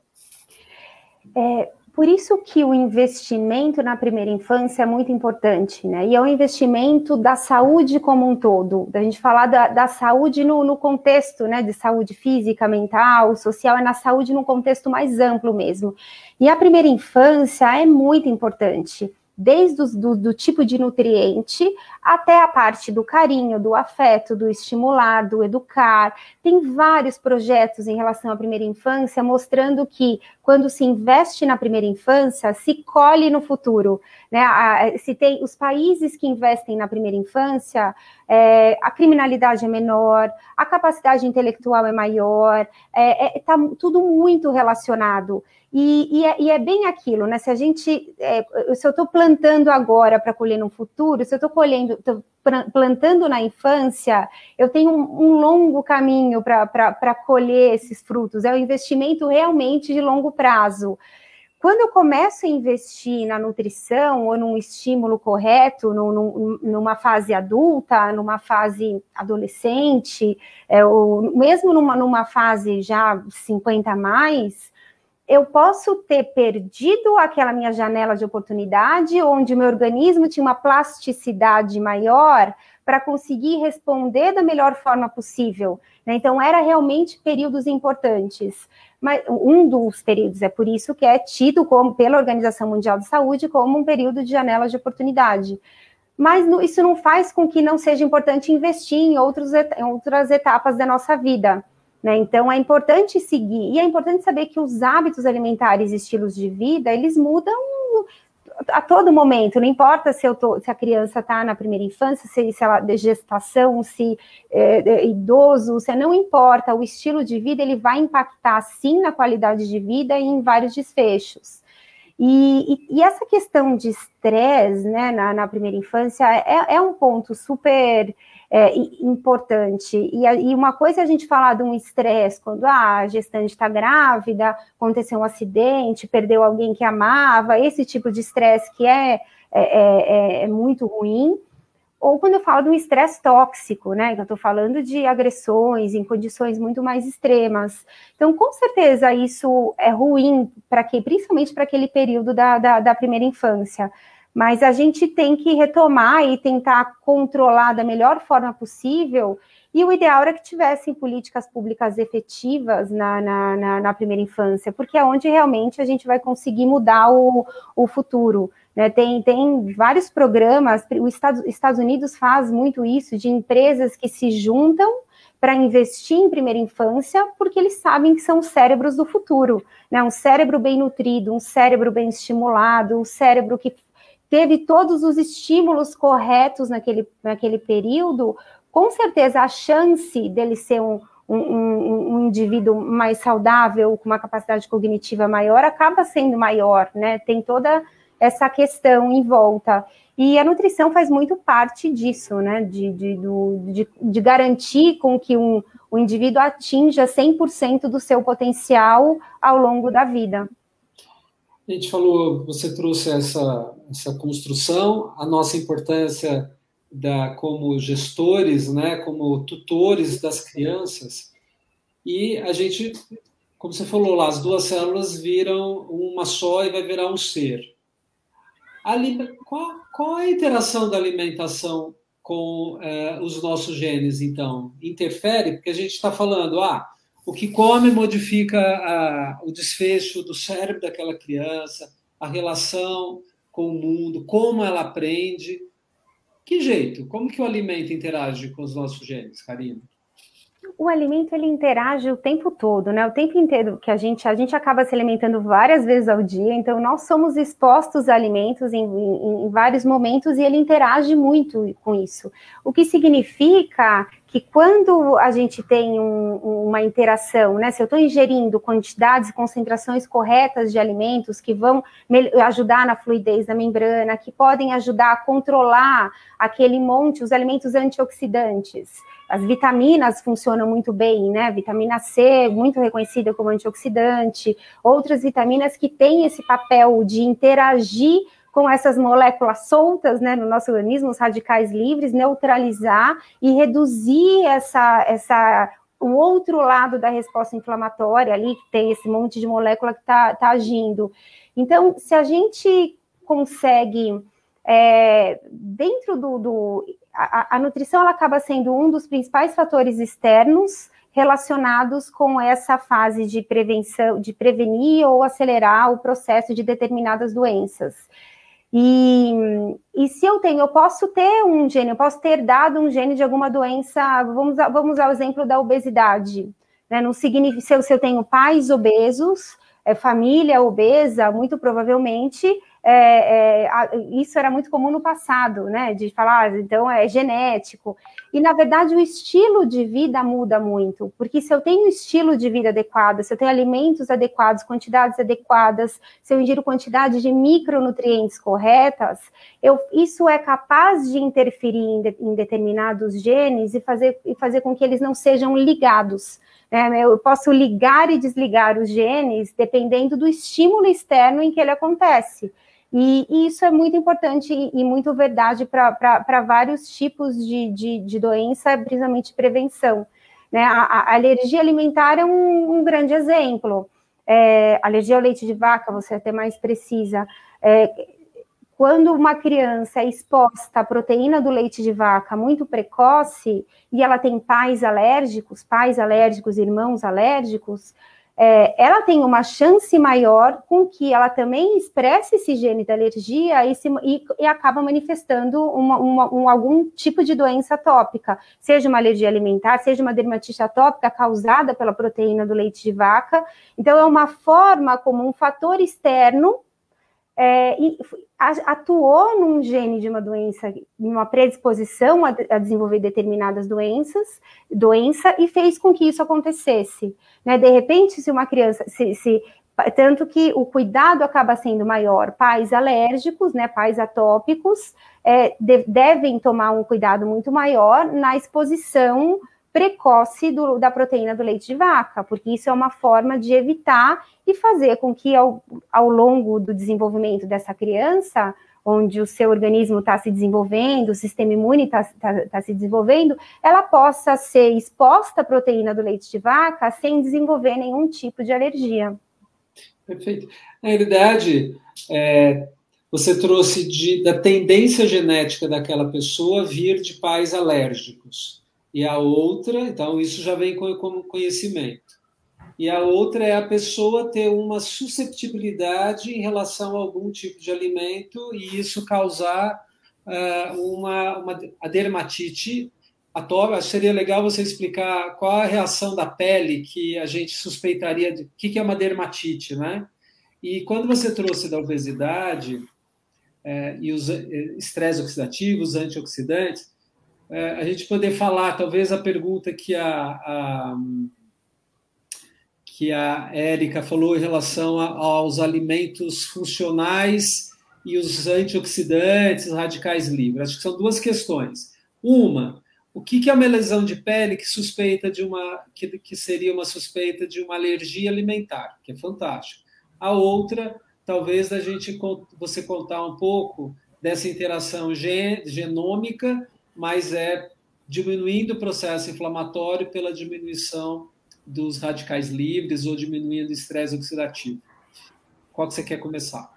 É, por isso que o investimento na primeira infância é muito importante, né? E é um investimento da saúde como um todo. Da gente falar da, da saúde no, no, contexto, né? De saúde física, mental, social, é na saúde no contexto mais amplo mesmo. E a primeira infância é muito importante desde o do, do, tipo de nutriente até a parte do carinho, do afeto, do estimular, do educar. Tem vários projetos em relação à primeira infância mostrando que quando se investe na primeira infância, se colhe no futuro. Né? se tem os países que investem na primeira infância, é, a criminalidade é menor, a capacidade intelectual é maior, está é, é, tá tudo muito relacionado. E, e, é, e, é, bem aquilo, né? Se a gente, é, se eu estou plantando agora para colher no futuro, se eu estou colhendo, tô plantando na infância, eu tenho um, um longo caminho para colher esses frutos. É um investimento realmente de longo prazo. Quando eu começo a investir na nutrição ou num estímulo correto, num, numa fase adulta, numa fase adolescente, é, ou mesmo numa, numa fase já 50 a mais, eu posso ter perdido aquela minha janela de oportunidade, onde meu organismo tinha uma plasticidade maior para conseguir responder da melhor forma possível. Né? Então, era realmente períodos importantes. Mas um dos períodos é por isso que é tido como pela Organização Mundial de Saúde como um período de janela de oportunidade. Mas isso não faz com que não seja importante investir em, outros, em outras etapas da nossa vida. Né? Então é importante seguir e é importante saber que os hábitos alimentares e estilos de vida eles mudam a todo momento, não importa se, tô, se a criança está na primeira infância, se, se ela de gestação, se é, é, idoso, se não importa, o estilo de vida ele vai impactar sim na qualidade de vida e em vários desfechos. E, e, e essa questão de estresse né, na, na, primeira infância é, é um ponto super é, importante. E, e, uma coisa é a gente falar de um estresse quando ah, a gestante está grávida, aconteceu um acidente, perdeu alguém que amava, esse tipo de estresse que é, é, é, é muito ruim. Ou quando eu falo de um estresse tóxico, né? Que eu estou falando de agressões em condições muito mais extremas. Então, com certeza, isso é ruim para quem, principalmente para aquele período da, da, da primeira infância mas a gente tem que retomar e tentar controlar da melhor forma possível. E o ideal era que tivessem políticas públicas efetivas na, na, na, na primeira infância, porque é onde realmente a gente vai conseguir mudar o, o futuro. Né? Tem, tem vários programas, os Estados, Estados Unidos faz muito isso, de empresas que se juntam para investir em primeira infância, porque eles sabem que são os cérebros do futuro, né? Um cérebro bem nutrido, um cérebro bem estimulado, um cérebro que teve todos os estímulos corretos naquele, naquele período, com certeza a chance dele ser um, um, um, um, indivíduo mais saudável, com uma capacidade cognitiva maior, acaba sendo maior, né? Tem toda essa questão em volta. E a nutrição faz muito parte disso, né? De, de, de, de garantir com que um, o indivíduo atinja 100% do seu potencial ao longo da vida. A gente falou, você trouxe essa, essa construção, a nossa importância da, como gestores, né, como tutores das crianças, e a gente, como você falou lá, as duas células viram uma só e vai virar um ser. Qual, qual a interação da alimentação com é, os nossos genes, então? Interfere? Porque a gente está falando, ah, o que come modifica a, o desfecho do cérebro daquela criança, a relação com o mundo, como ela aprende. Que jeito? Como que o alimento interage com os nossos genes, Karina? o alimento ele interage o tempo todo, né? O tempo inteiro que a gente a gente acaba se alimentando várias vezes ao dia, então nós somos expostos a alimentos em, em, em vários momentos e ele interage muito com isso. O que significa que quando a gente tem um, uma interação, né? Se eu estou ingerindo quantidades e concentrações corretas de alimentos que vão ajudar na fluidez da membrana, que podem ajudar a controlar aquele monte, os alimentos antioxidantes as vitaminas funcionam muito bem, né? Vitamina C, muito reconhecida como antioxidante, outras vitaminas que têm esse papel de interagir com essas moléculas soltas né, no nosso organismo, os radicais livres, neutralizar e reduzir essa, essa o outro lado da resposta inflamatória ali, que tem esse monte de molécula que está tá agindo. Então, se a gente consegue, é, dentro do. do a, a, nutrição ela acaba sendo um dos principais fatores externos relacionados com essa fase de prevenção, de prevenir ou acelerar o processo de determinadas doenças. E, e se eu tenho, eu posso ter um gene, eu posso ter dado um gene de alguma doença, vamos, vamos ao exemplo da obesidade. Né? Não significa, se eu, se eu tenho pais obesos, é, família obesa, muito provavelmente é, é, isso era muito comum no passado, né? De falar, ah, então é genético. E na verdade o estilo de vida muda muito, porque se eu tenho estilo de vida adequado, se eu tenho alimentos adequados, quantidades adequadas, se eu ingiro quantidade de micronutrientes corretas, eu, isso é capaz de interferir em, de, em determinados genes e fazer, e fazer com que eles não sejam ligados. É, eu posso ligar e desligar os genes dependendo do estímulo externo em que ele acontece. E, e isso é muito importante e, e muito verdade para vários tipos de, de, de, doença, principalmente prevenção. Né? A, a, alergia alimentar é um, um grande exemplo. É, alergia ao leite de vaca, você até mais precisa. É, quando uma criança é exposta à proteína do leite de vaca muito precoce e ela tem pais alérgicos, pais alérgicos, irmãos alérgicos, é, ela tem uma chance maior com que ela também expresse esse gene da alergia e, se, e, e acaba manifestando uma, uma, um, algum tipo de doença atópica, seja uma alergia alimentar, seja uma dermatite atópica causada pela proteína do leite de vaca. Então, é uma forma como um fator externo é, atuou num gene de uma doença, numa predisposição a, a, desenvolver determinadas doenças, doença, e fez com que isso acontecesse. Né? De repente, se uma criança, se, se, tanto que o cuidado acaba sendo maior, pais alérgicos, né, pais atópicos, é, de, devem tomar um cuidado muito maior na exposição precoce do, da proteína do leite de vaca, porque isso é uma forma de evitar e fazer com que ao, ao longo do desenvolvimento dessa criança, onde o seu organismo está se desenvolvendo, o sistema imune está tá, tá se desenvolvendo, ela possa ser exposta à proteína do leite de vaca sem desenvolver nenhum tipo de alergia. Perfeito. Na realidade, é, você trouxe de, da tendência genética daquela pessoa vir de pais alérgicos e a outra, então isso já vem como conhecimento. E a outra é a pessoa ter uma susceptibilidade em relação a algum tipo de alimento e isso causar uh, uma, uma a dermatite atópica. Seria legal você explicar qual a reação da pele que a gente suspeitaria de o que, que é uma dermatite, né? E quando você trouxe da obesidade é, e os eh, estresse oxidativos, antioxidantes, é, a gente poder falar, talvez a pergunta que a, a que a Érica falou em relação a, aos alimentos funcionais e os antioxidantes, radicais livres. Acho que são duas questões. Uma, o que é uma lesão de pele que suspeita de uma que, que seria uma suspeita de uma alergia alimentar, que é fantástico. A outra, talvez a gente você contar um pouco dessa interação gen, genômica mas é diminuindo o processo inflamatório pela diminuição dos radicais livres ou diminuindo o estresse oxidativo. Qual que você quer começar?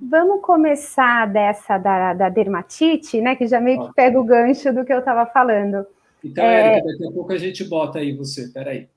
Vamos começar dessa da, da dermatite, né? Que já meio que pega o gancho do que eu estava falando. Então, é... Érica, daqui a pouco a gente bota aí você. Peraí.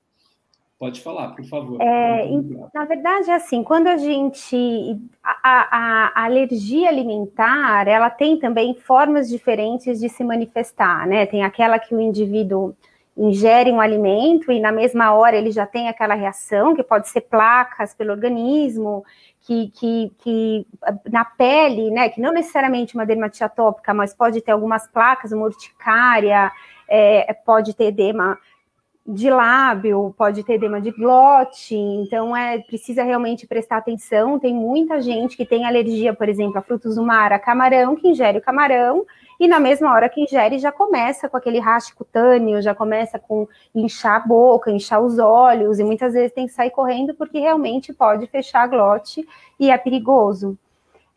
Pode falar, por favor. É, na verdade, é assim, quando a gente. A, a, a, alergia alimentar, ela tem também formas diferentes de se manifestar, né? Tem aquela que o indivíduo ingere um alimento e na mesma hora ele já tem aquela reação, que pode ser placas pelo organismo, que, que, que na pele, né? Que não necessariamente uma dermatite atópica, mas pode ter algumas placas, uma urticária, é, pode ter edema de lábio, pode ter edema de glote, então é precisa realmente prestar atenção. Tem muita gente que tem alergia, por exemplo, a frutos do mar, a camarão, que ingere o camarão, e na mesma hora que ingere já começa com aquele raste cutâneo, já começa com inchar a boca, inchar os olhos, e muitas vezes tem que sair correndo porque realmente pode fechar a glote e é perigoso.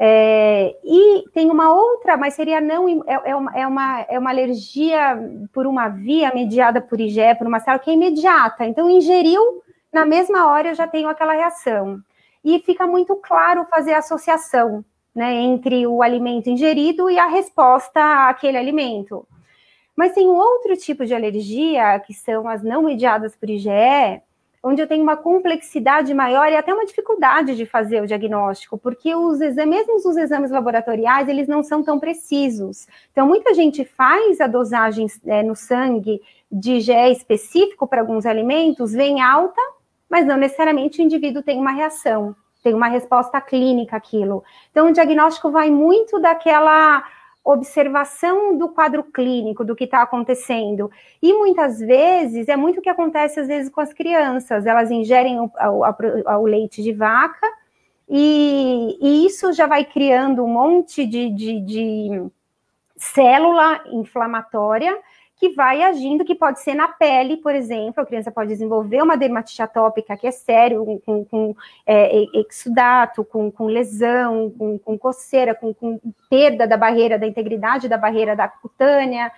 É, e tem uma outra, mas seria não é, é, uma, é, uma, é uma alergia por uma via mediada por IgE, por uma célula que é imediata. Então, ingeriu, na mesma hora eu já tenho aquela reação. E fica muito claro fazer a associação né, entre o alimento ingerido e a resposta àquele alimento. Mas tem um outro tipo de alergia, que são as não mediadas por IgE, onde eu tenho uma complexidade maior e até uma dificuldade de fazer o diagnóstico, porque os exames, mesmo os exames laboratoriais, eles não são tão precisos. Então, muita gente faz a dosagem é, no sangue de IgE específico para alguns alimentos, vem alta, mas não necessariamente o indivíduo tem uma reação, tem uma resposta clínica àquilo. Então, o diagnóstico vai muito daquela observação do quadro clínico, do que está acontecendo. E muitas vezes, é muito o que acontece às vezes com as crianças, elas ingerem o, o, leite de vaca, e, e, isso já vai criando um monte de, de, de célula inflamatória que vai agindo, que pode ser na pele, por exemplo, a criança pode desenvolver uma dermatite atópica, que é sério, com, com é, exudato, com, com lesão, com, com coceira, com, com, perda da barreira, da integridade da barreira da cutânea,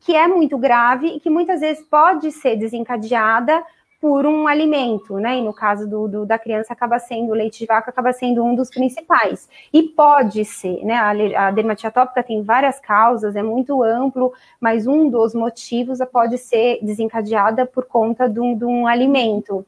que é muito grave e que muitas vezes pode ser desencadeada por um alimento, né? E no caso do, do, da criança acaba sendo o leite de vaca acaba sendo um dos principais. E pode ser, né? A, a dermatite atópica tem várias causas, é muito amplo, mas um dos motivos pode ser desencadeada por conta de um, de um alimento.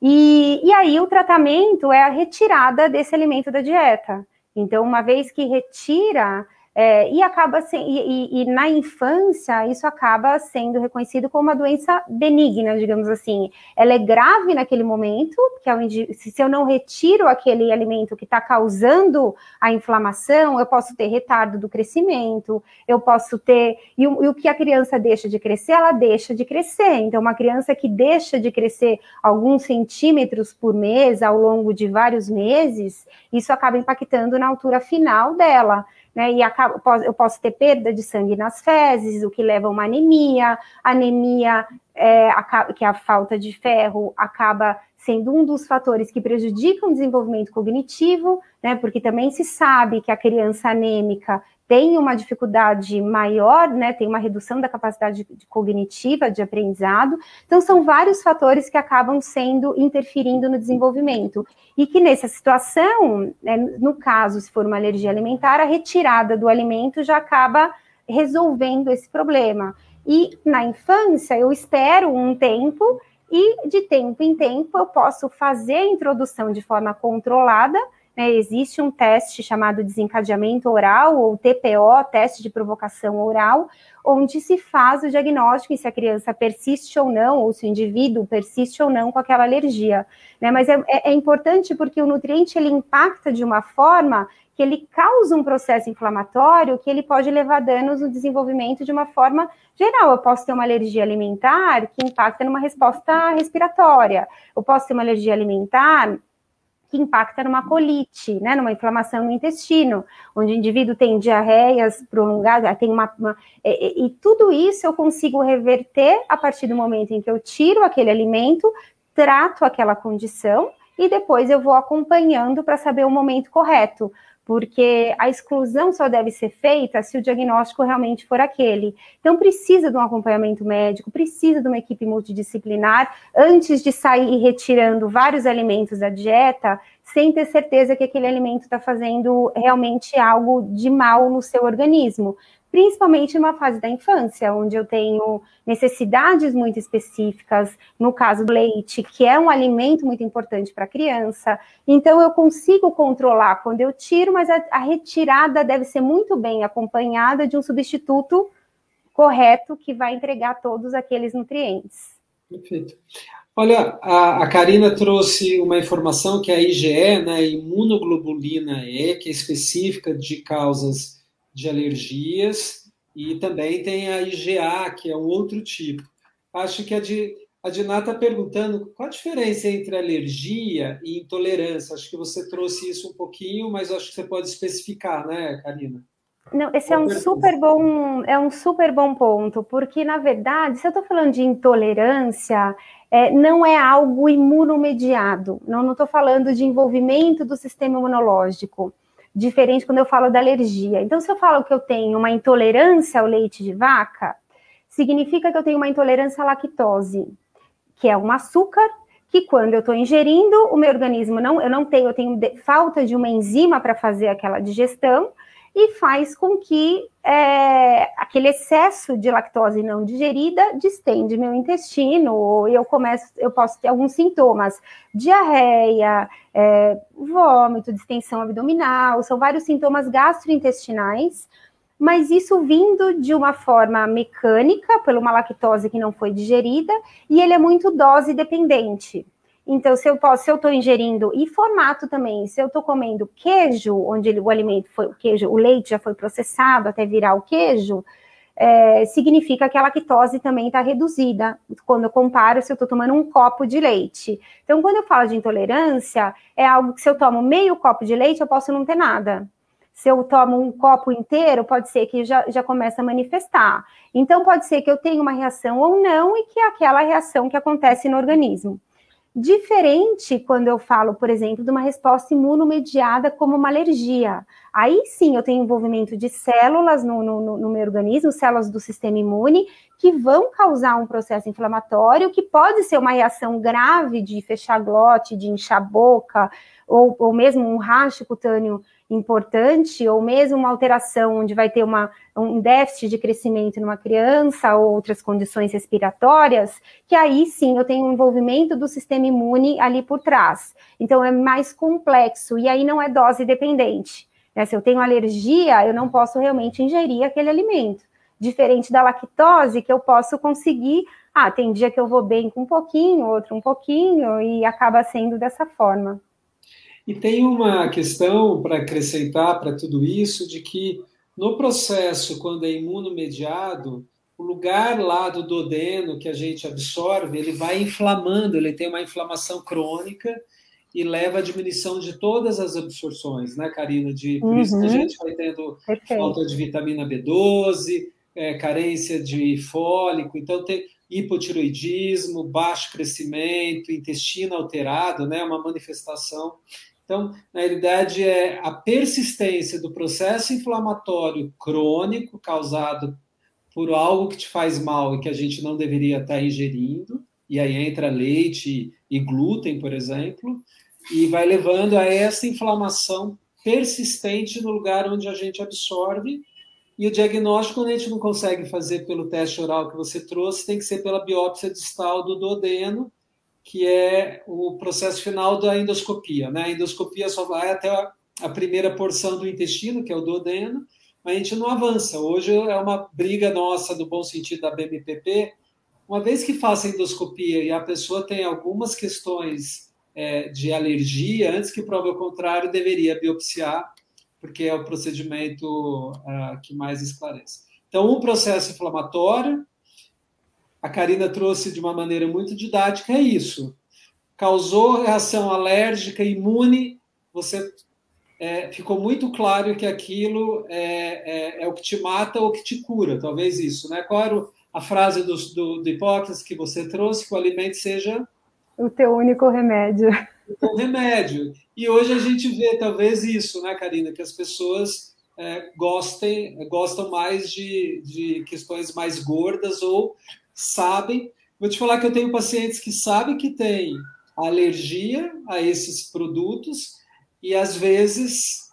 E, e aí o tratamento é a retirada desse alimento da dieta. Então, uma vez que retira é, e acaba se, e, e, e, na infância isso acaba sendo reconhecido como uma doença benigna, digamos assim. Ela é grave naquele momento, que é se eu não retiro aquele alimento que está causando a inflamação, eu posso ter retardo do crescimento, eu posso ter. E o, e o que a criança deixa de crescer, ela deixa de crescer. Então, uma criança que deixa de crescer alguns centímetros por mês ao longo de vários meses, isso acaba impactando na altura final dela né? E acaba, eu posso ter perda de sangue nas fezes, o que leva a uma anemia. Anemia, é, que é a falta de ferro, acaba sendo um dos fatores que prejudicam o desenvolvimento cognitivo, né? Porque também se sabe que a criança anêmica tem uma dificuldade maior, né, tem uma redução da capacidade cognitiva de aprendizado. Então, são vários fatores que acabam sendo interferindo no desenvolvimento. E que nessa situação, né, no caso, se for uma alergia alimentar, a retirada do alimento já acaba resolvendo esse problema. E na infância, eu espero um tempo e de tempo em tempo eu posso fazer a introdução de forma controlada né, existe um teste chamado desencadeamento oral, ou TPO, teste de provocação oral, onde se faz o diagnóstico e se a criança persiste ou não, ou se o indivíduo persiste ou não com aquela alergia. Né? Mas é, é, é importante porque o nutriente ele impacta de uma forma que ele causa um processo inflamatório que ele pode levar danos no desenvolvimento de uma forma geral. Eu posso ter uma alergia alimentar que impacta numa resposta respiratória. Eu posso ter uma alergia alimentar que impacta numa colite, né, numa inflamação no intestino, onde o indivíduo tem diarreias prolongadas, tem uma, uma e, e, tudo isso eu consigo reverter a partir do momento em que eu tiro aquele alimento, trato aquela condição e depois eu vou acompanhando para saber o momento correto porque a exclusão só deve ser feita se o diagnóstico realmente for aquele. Então, precisa de um acompanhamento médico, precisa de uma equipe multidisciplinar, antes de sair retirando vários alimentos da dieta, sem ter certeza que aquele alimento está fazendo realmente algo de mal no seu organismo principalmente numa fase da infância, onde eu tenho necessidades muito específicas, no caso do leite, que é um alimento muito importante para a criança. Então, eu consigo controlar quando eu tiro, mas a, a retirada deve ser muito bem acompanhada de um substituto correto que vai entregar todos aqueles nutrientes. Perfeito. Olha, a, a Karina trouxe uma informação que a IgE, né, imunoglobulina E, que é específica de causas de alergias, e também tem a IgA, que é um outro tipo. Acho que a, de, a Diná está perguntando qual a diferença entre alergia e intolerância. Acho que você trouxe isso um pouquinho, mas acho que você pode especificar, né, Karina? Não, esse é um super bom, é um super bom ponto, porque na verdade, se eu estou falando de intolerância, é, não é algo imunomediado. Não estou falando de envolvimento do sistema imunológico diferente quando eu falo da alergia. Então, se eu falo que eu tenho uma intolerância ao leite de vaca, significa que eu tenho uma intolerância à lactose, que é um açúcar que quando eu estou ingerindo, o meu organismo não, eu não tenho, eu tenho falta de uma enzima para fazer aquela digestão e faz com que é, aquele excesso de lactose não digerida distende meu intestino, ou eu começo, eu posso ter alguns sintomas, diarreia, é, vômito, distensão abdominal, são vários sintomas gastrointestinais mas isso vindo de uma forma mecânica, por uma lactose que não foi digerida, e ele é muito dose dependente. Então, se eu posso, se eu estou ingerindo, e formato também, se eu estou comendo queijo, onde o alimento foi o queijo, o leite já foi processado até virar o queijo, é, significa que a lactose também está reduzida, quando eu comparo se eu estou tomando um copo de leite. Então, quando eu falo de intolerância, é algo que se eu tomo meio copo de leite, eu posso não ter nada se eu tomo um copo inteiro, pode ser que já, já comece a manifestar. Então, pode ser que eu tenha uma reação ou não, e que é aquela reação que acontece no organismo. Diferente quando eu falo, por exemplo, de uma resposta imunomediada como uma alergia. Aí sim eu tenho envolvimento de células no, no, no, meu organismo, células do sistema imune, que vão causar um processo inflamatório, que pode ser uma reação grave de fechar glote, de inchar a boca, ou, ou mesmo um racho cutâneo importante, ou mesmo uma alteração onde vai ter uma, um déficit de crescimento numa criança ou outras condições respiratórias, que aí sim eu tenho um envolvimento do sistema imune ali por trás. Então é mais complexo e aí não é dose dependente. Né? Se eu tenho alergia, eu não posso realmente ingerir aquele alimento. Diferente da lactose, que eu posso conseguir. Ah, tem dia que eu vou bem com um pouquinho, outro um pouquinho, e acaba sendo dessa forma. E tem uma questão para acrescentar para tudo isso, de que no processo, quando é imunomediado, o lugar lá do duodeno que a gente absorve, ele vai inflamando, ele tem uma inflamação crônica e leva à diminuição de todas as absorções, né, Karina? De, por uhum. isso que a uhum. gente vai tendo Perfeito. falta de vitamina B12, é, carência de fólico, então tem hipotiroidismo, baixo crescimento, intestino alterado, né, uma manifestação então, na realidade, é a persistência do processo inflamatório crônico causado por algo que te faz mal e que a gente não deveria estar ingerindo, e aí entra leite e glúten, por exemplo, e vai levando a essa inflamação persistente no lugar onde a gente absorve. E o diagnóstico, quando a gente não consegue fazer pelo teste oral que você trouxe, tem que ser pela biópsia distal do duodeno, que é o processo final da endoscopia. Né? A endoscopia só vai até a, primeira porção do intestino, que é o duodeno, mas a gente não avança. Hoje é uma briga nossa, do bom sentido da BMPP. Uma vez que faça endoscopia e a pessoa tem algumas questões é, de alergia, antes que prove o contrário, deveria biopsiar, porque é o procedimento uh, que mais esclarece. Então, um processo inflamatório, a Karina trouxe de uma maneira muito didática, é isso. Causou reação alérgica, imune, você é, ficou muito claro que aquilo é, é, é, o que te mata ou que te cura, talvez isso, né? Qual era a frase do, do, do Hipócrates que você trouxe, que o alimento seja... O teu único remédio. O remédio. E hoje a gente vê talvez isso, né, Karina, que as pessoas é, gostem, gostam mais de, de questões mais gordas ou sabem. Vou te falar que eu tenho pacientes que sabem que têm alergia a esses produtos e às vezes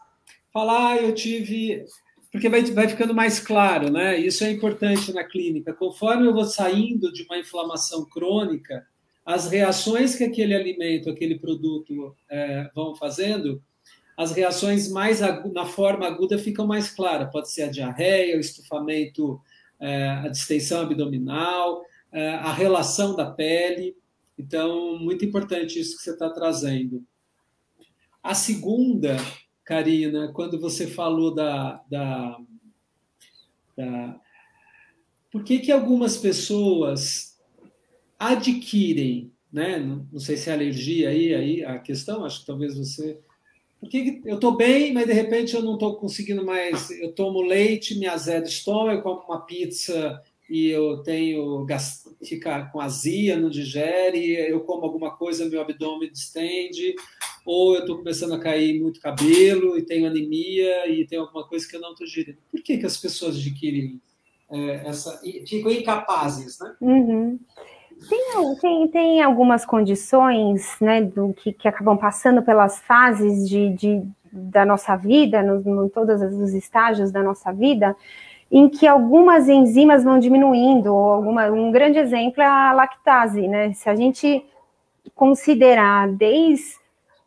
falar, ah, eu tive. Porque vai, vai ficando mais claro, né? Isso é importante na clínica. Conforme eu vou saindo de uma inflamação crônica, as reações que aquele alimento, aquele produto é, vão fazendo, as reações mais na forma aguda ficam mais claras. Pode ser a diarreia, o estufamento a distensão abdominal, é, a relação da pele. Então, muito importante isso que você está trazendo. A segunda, Karina, quando você falou da, da, da por que, que algumas pessoas adquirem, né? Não sei se é alergia aí, aí a questão, acho que talvez você porque eu estou bem, mas de repente eu não estou conseguindo mais. Eu tomo leite, me azeda o estômago, eu como uma pizza e eu tenho fica com azia, não digere, eu como alguma coisa, meu abdômen distende, ou eu estou começando a cair muito cabelo e tenho anemia e tem alguma coisa que eu não estou gerindo. Por que, que as pessoas adquirem é, essa. ficam incapazes, né? Uhum. Tem, tem, tem, algumas condições né, do, que, que acabam passando pelas fases de, de da nossa vida, em todos os estágios da nossa vida, em que algumas enzimas vão diminuindo. Alguma, um grande exemplo é a lactase, né? Se a gente considerar desde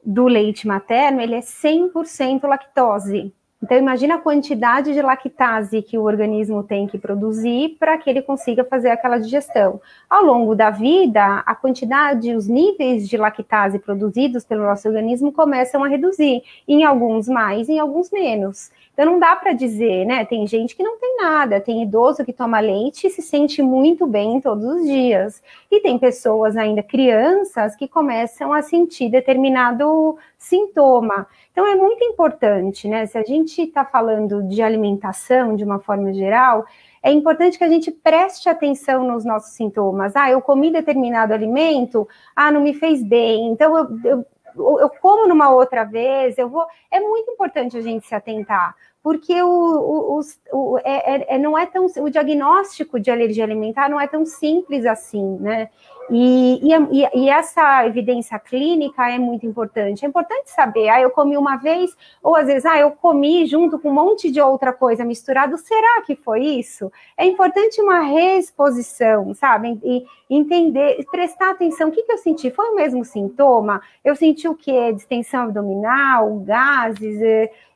do leite materno, ele é 100% lactose. Então, imagina a quantidade de lactase que o organismo tem que produzir para que ele consiga fazer aquela digestão. Ao longo da vida, a quantidade, os níveis de lactase produzidos pelo nosso organismo começam a reduzir, em alguns mais, em alguns menos. Então não dá para dizer, né? Tem gente que não tem nada, tem idoso que toma leite e se sente muito bem todos os dias. E tem pessoas ainda crianças que começam a sentir determinado sintoma. Então é muito importante, né? Se a gente está falando de alimentação de uma forma geral, é importante que a gente preste atenção nos nossos sintomas. Ah, eu comi determinado alimento, ah, não me fez bem, então eu, eu eu como numa outra vez, eu vou. É muito importante a gente se atentar, porque o, o, o, é, é, é, não é tão o diagnóstico de alergia alimentar não é tão simples assim, né? E, e, e, essa evidência clínica é muito importante. É importante saber, ah, eu comi uma vez, ou às vezes, ah, eu comi junto com um monte de outra coisa misturado, será que foi isso? É importante uma reexposição, sabe? E entender, prestar atenção, o que, que eu senti? Foi o mesmo sintoma? Eu senti o quê? Distensão abdominal, gases?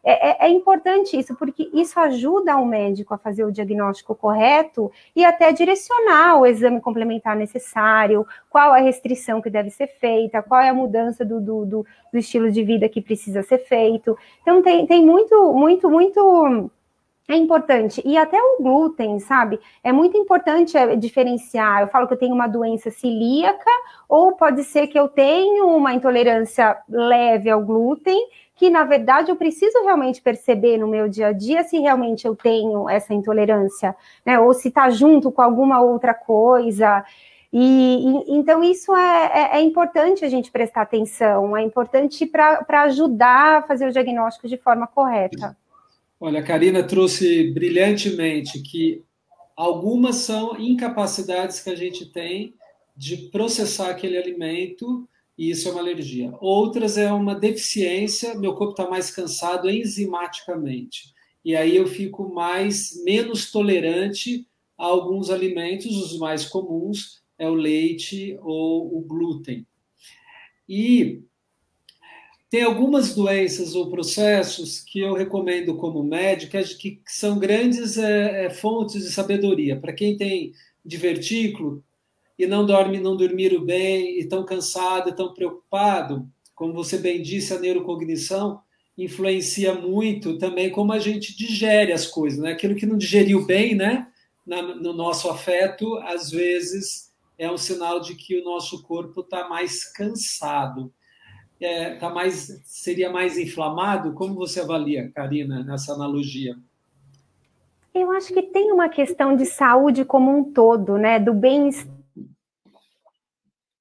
É, é, é, importante isso, porque isso ajuda o médico a fazer o diagnóstico correto e até direcionar o exame complementar necessário, qual a restrição que deve ser feita, qual é a mudança do, do, do, do estilo de vida que precisa ser feito. Então, tem, tem muito, muito, muito é importante. E até o glúten, sabe? É muito importante é, diferenciar. Eu falo que eu tenho uma doença celíaca, ou pode ser que eu tenha uma intolerância leve ao glúten, que na verdade eu preciso realmente perceber no meu dia a dia se realmente eu tenho essa intolerância, né? Ou se está junto com alguma outra coisa. E, e então isso é, é, é, importante a gente prestar atenção, é importante para ajudar a fazer o diagnóstico de forma correta. Olha, a Karina trouxe brilhantemente que algumas são incapacidades que a gente tem de processar aquele alimento e isso é uma alergia. Outras é uma deficiência, meu corpo está mais cansado enzimaticamente. E aí eu fico mais menos tolerante a alguns alimentos, os mais comuns é o leite ou o glúten. E tem algumas doenças ou processos que eu recomendo como médico, que são grandes é, fontes de sabedoria. Para quem tem divertículo e não dorme, não dormiram bem, e estão cansado, estão preocupado, como você bem disse, a neurocognição influencia muito também como a gente digere as coisas, né? Aquilo que não digeriu bem, né? Na, no nosso afeto, às vezes é um sinal de que o nosso corpo está mais cansado é, tá mais, seria mais inflamado? Como você avalia, Karina, nessa analogia? Eu acho que tem uma questão de saúde como um todo, né? Do bem-estar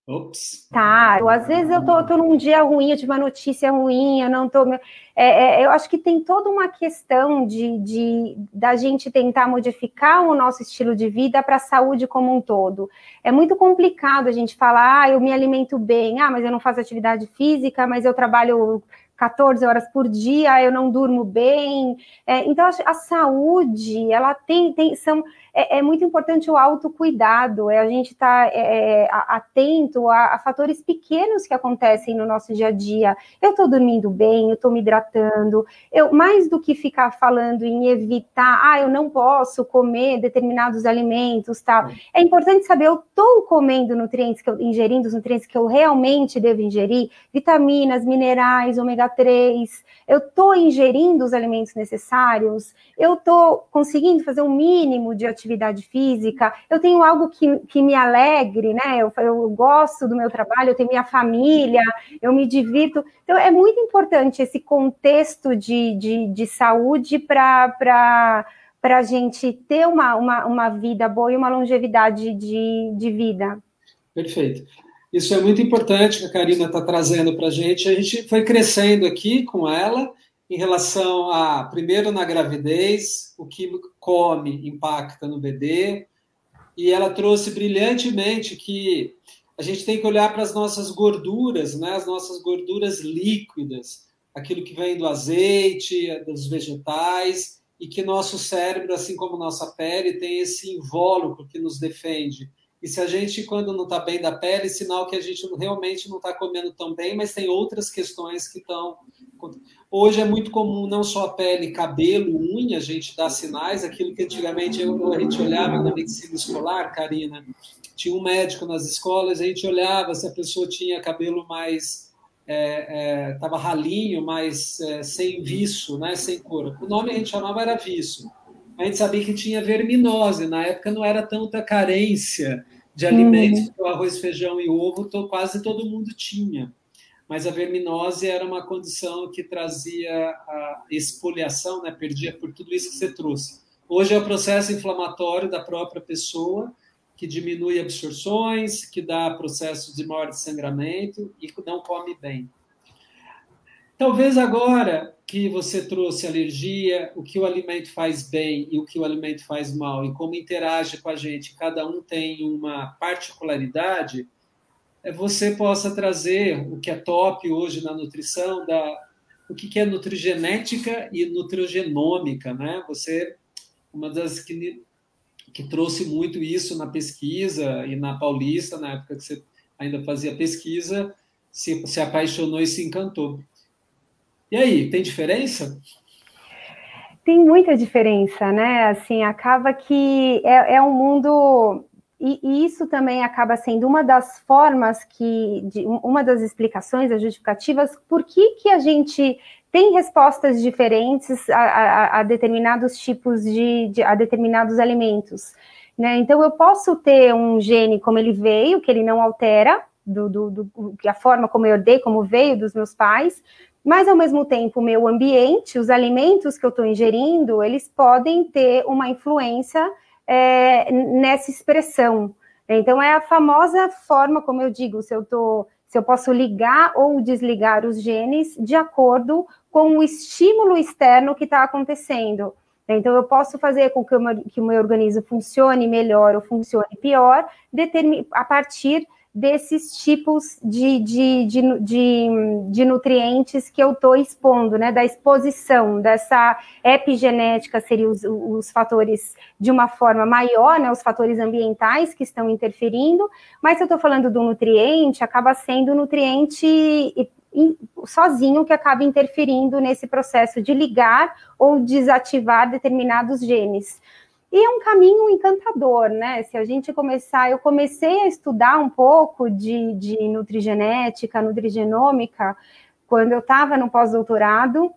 Ops. Tá, eu, às vezes eu tô, tô num dia ruim, eu tive uma notícia ruim, eu não tô. É, é, eu acho que tem toda uma questão de, de da gente tentar modificar o nosso estilo de vida para a saúde como um todo. É muito complicado a gente falar, ah, eu me alimento bem, ah, mas eu não faço atividade física, mas eu trabalho 14 horas por dia, eu não durmo bem. É, então, a, a saúde, ela tem, tem são é, é muito importante o autocuidado, é a gente estar tá, é, é atento a, a, fatores pequenos que acontecem no nosso dia a dia. Eu estou dormindo bem, eu estou me hidratando, eu mais do que ficar falando em evitar, ah, eu não posso comer determinados alimentos, tal. É importante saber, eu estou comendo nutrientes que eu ingerindo os nutrientes que eu realmente devo ingerir, vitaminas, minerais, ômega 3, eu estou ingerindo os alimentos necessários, eu estou conseguindo fazer um mínimo de atividade atividade física, eu tenho algo que, que me alegre, né? Eu, eu gosto do meu trabalho, eu tenho minha família, eu me divirto. Então, é muito importante esse contexto de, de, de saúde para a gente ter uma, uma, uma vida boa e uma longevidade de, de vida. Perfeito. Isso é muito importante que a Karina está trazendo para a gente. A gente foi crescendo aqui com ela em relação a, primeiro, na gravidez, o que come impacta no bebê, e ela trouxe brilhantemente que a gente tem que olhar para as nossas gorduras, né? as nossas gorduras líquidas, aquilo que vem do azeite, dos vegetais, e que nosso cérebro, assim como nossa pele, tem esse invólucro que nos defende. E se a gente, quando não está bem da pele, sinal que a gente realmente não está comendo tão bem, mas tem outras questões que estão. Hoje é muito comum não só a pele, cabelo, unha, a gente dá sinais, aquilo que antigamente eu, a gente olhava na medicina escolar, Karina, tinha um médico nas escolas, a gente olhava se a pessoa tinha cabelo mais estava é, é, ralinho, mas é, sem viço, né, sem cor. O nome a gente chamava era viço. A gente sabia que tinha verminose. Na época não era tanta carência de alimentos, uhum. o arroz, feijão e ovo quase todo mundo tinha. Mas a verminose era uma condição que trazia a expoliação, né, perdia por tudo isso que você trouxe. Hoje é o processo inflamatório da própria pessoa, que diminui absorções, que dá processo de maior sangramento e não come bem. Talvez agora que você trouxe alergia, o que o alimento faz bem e o que o alimento faz mal, e como interage com a gente, cada um tem uma particularidade, você possa trazer o que é top hoje na nutrição, da, o que é nutrigenética e nutrigenômica, né? Você, uma das que que trouxe muito isso na pesquisa e na Paulista, na época que você ainda fazia pesquisa, se, se apaixonou e se encantou. E aí, tem diferença? Tem muita diferença, né? Assim, acaba que é, é um mundo e, isso também acaba sendo uma das formas que, de, uma das explicações, as justificativas, por que, que a gente tem respostas diferentes a, a, a determinados tipos de, de, a determinados alimentos. Né? Então, eu posso ter um gene como ele veio, que ele não altera, do, do, do, a forma como eu herdei, como veio dos meus pais, mas ao mesmo tempo, o meu ambiente, os alimentos que eu estou ingerindo, eles podem ter uma influência é, nessa expressão. Então, é a famosa forma, como eu digo, se eu tô, se eu posso ligar ou desligar os genes de acordo com o estímulo externo que está acontecendo. Então, eu posso fazer com que que o meu organismo funcione melhor ou funcione pior, a partir desses tipos de, de, de, de, de nutrientes que eu estou expondo, né? Da exposição, dessa epigenética seriam os, os fatores de uma forma maior, né? Os fatores ambientais que estão interferindo, mas se eu estou falando do nutriente, acaba sendo o nutriente sozinho que acaba interferindo nesse processo de ligar ou desativar determinados genes. E é um caminho encantador, né? Se a gente começar, eu comecei a estudar um pouco de, de nutrigenética, nutrigenômica, quando eu estava no pós-doutorado,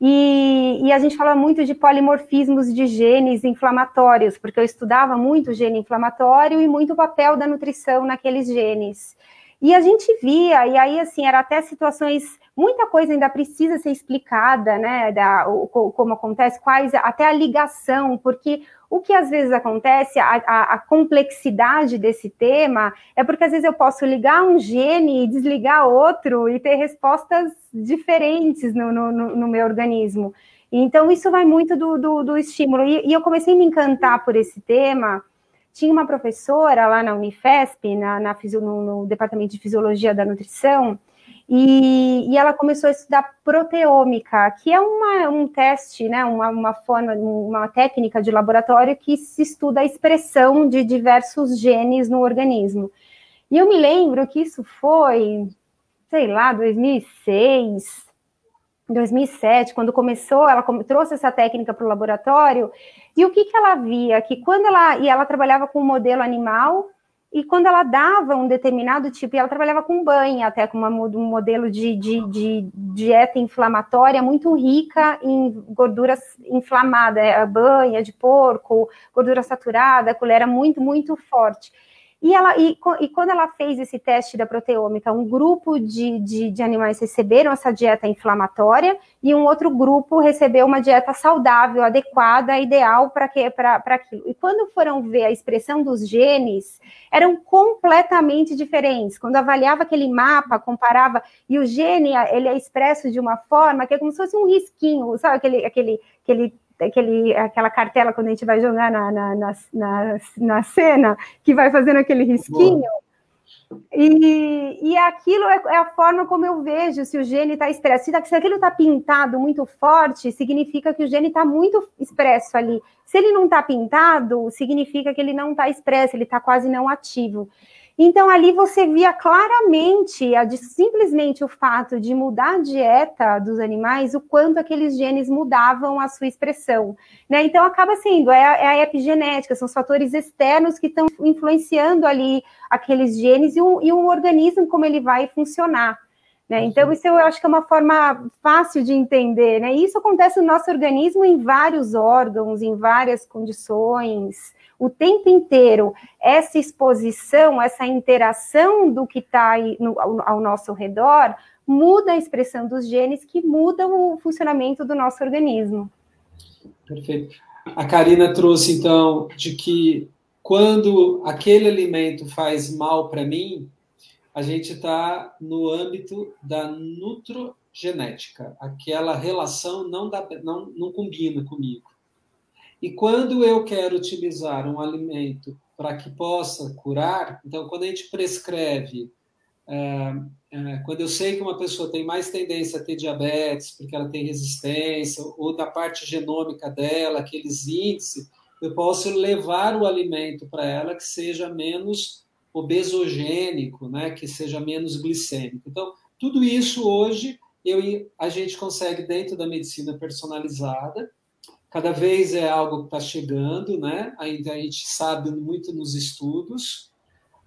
e, e, a gente fala muito de polimorfismos de genes inflamatórios, porque eu estudava muito gene inflamatório e muito o papel da nutrição naqueles genes. E a gente via, e aí, assim, era até situações, muita coisa ainda precisa ser explicada, né, da, o, como acontece, quais, até a ligação, porque o que às vezes acontece, a, a, a, complexidade desse tema, é porque às vezes eu posso ligar um gene e desligar outro e ter respostas diferentes no, no, no meu organismo. Então, isso vai muito do, do, do estímulo. E, e eu comecei a me encantar por esse tema, tinha uma professora lá na Unifesp, na, na no, no, departamento de fisiologia da nutrição, e, e, ela começou a estudar proteômica, que é uma, um teste, né, uma, uma forma, uma técnica de laboratório que se estuda a expressão de diversos genes no organismo. E eu me lembro que isso foi, sei lá, 2006, 2007, quando começou, ela trouxe essa técnica para o laboratório, e o que, que ela via? Que quando ela, e ela trabalhava com um modelo animal, e quando ela dava um determinado tipo, e ela trabalhava com banha, até com uma, um modelo de, de, de, dieta inflamatória muito rica em gorduras inflamadas, é, banha de porco, gordura saturada, colher muito, muito forte. E, ela, e, e, quando ela fez esse teste da proteômica, um grupo de, de, de, animais receberam essa dieta inflamatória e um outro grupo recebeu uma dieta saudável, adequada, ideal para aquilo. E quando foram ver a expressão dos genes, eram completamente diferentes. Quando avaliava aquele mapa, comparava, e o gene ele é expresso de uma forma que é como se fosse um risquinho, sabe aquele, aquele, aquele aquele, aquela cartela quando a gente vai jogar na, na, na, na, cena, que vai fazendo aquele risquinho. E, e aquilo é, é, a forma como eu vejo se o gene está expresso. Se aquilo está pintado muito forte, significa que o gene está muito expresso ali. Se ele não está pintado, significa que ele não está expresso, ele está quase não ativo. Então, ali você via claramente, a de, simplesmente o fato de mudar a dieta dos animais, o quanto aqueles genes mudavam a sua expressão. Né? Então, acaba sendo, é a, é a, epigenética, são os fatores externos que estão influenciando ali aqueles genes e o, e o organismo, como ele vai funcionar. Né? Então, isso eu acho que é uma forma fácil de entender. Né? Isso acontece no nosso organismo em vários órgãos, em várias condições o tempo inteiro essa exposição, essa interação do que está ao nosso redor, muda a expressão dos genes que mudam o funcionamento do nosso organismo. Perfeito. A Karina trouxe, então, de que quando aquele alimento faz mal para mim, a gente está no âmbito da nutrogenética. Aquela relação não, dá, não, não combina comigo. E quando eu quero utilizar um alimento para que possa curar, então, quando a gente prescreve, é, é, quando eu sei que uma pessoa tem mais tendência a ter diabetes, porque ela tem resistência, ou da parte genômica dela, aqueles índices, eu posso levar o alimento para ela que seja menos obesogênico, né, que seja menos glicêmico. Então, tudo isso hoje eu, a gente consegue dentro da medicina personalizada, Cada vez é algo que está chegando, né? Ainda a gente sabe muito nos estudos,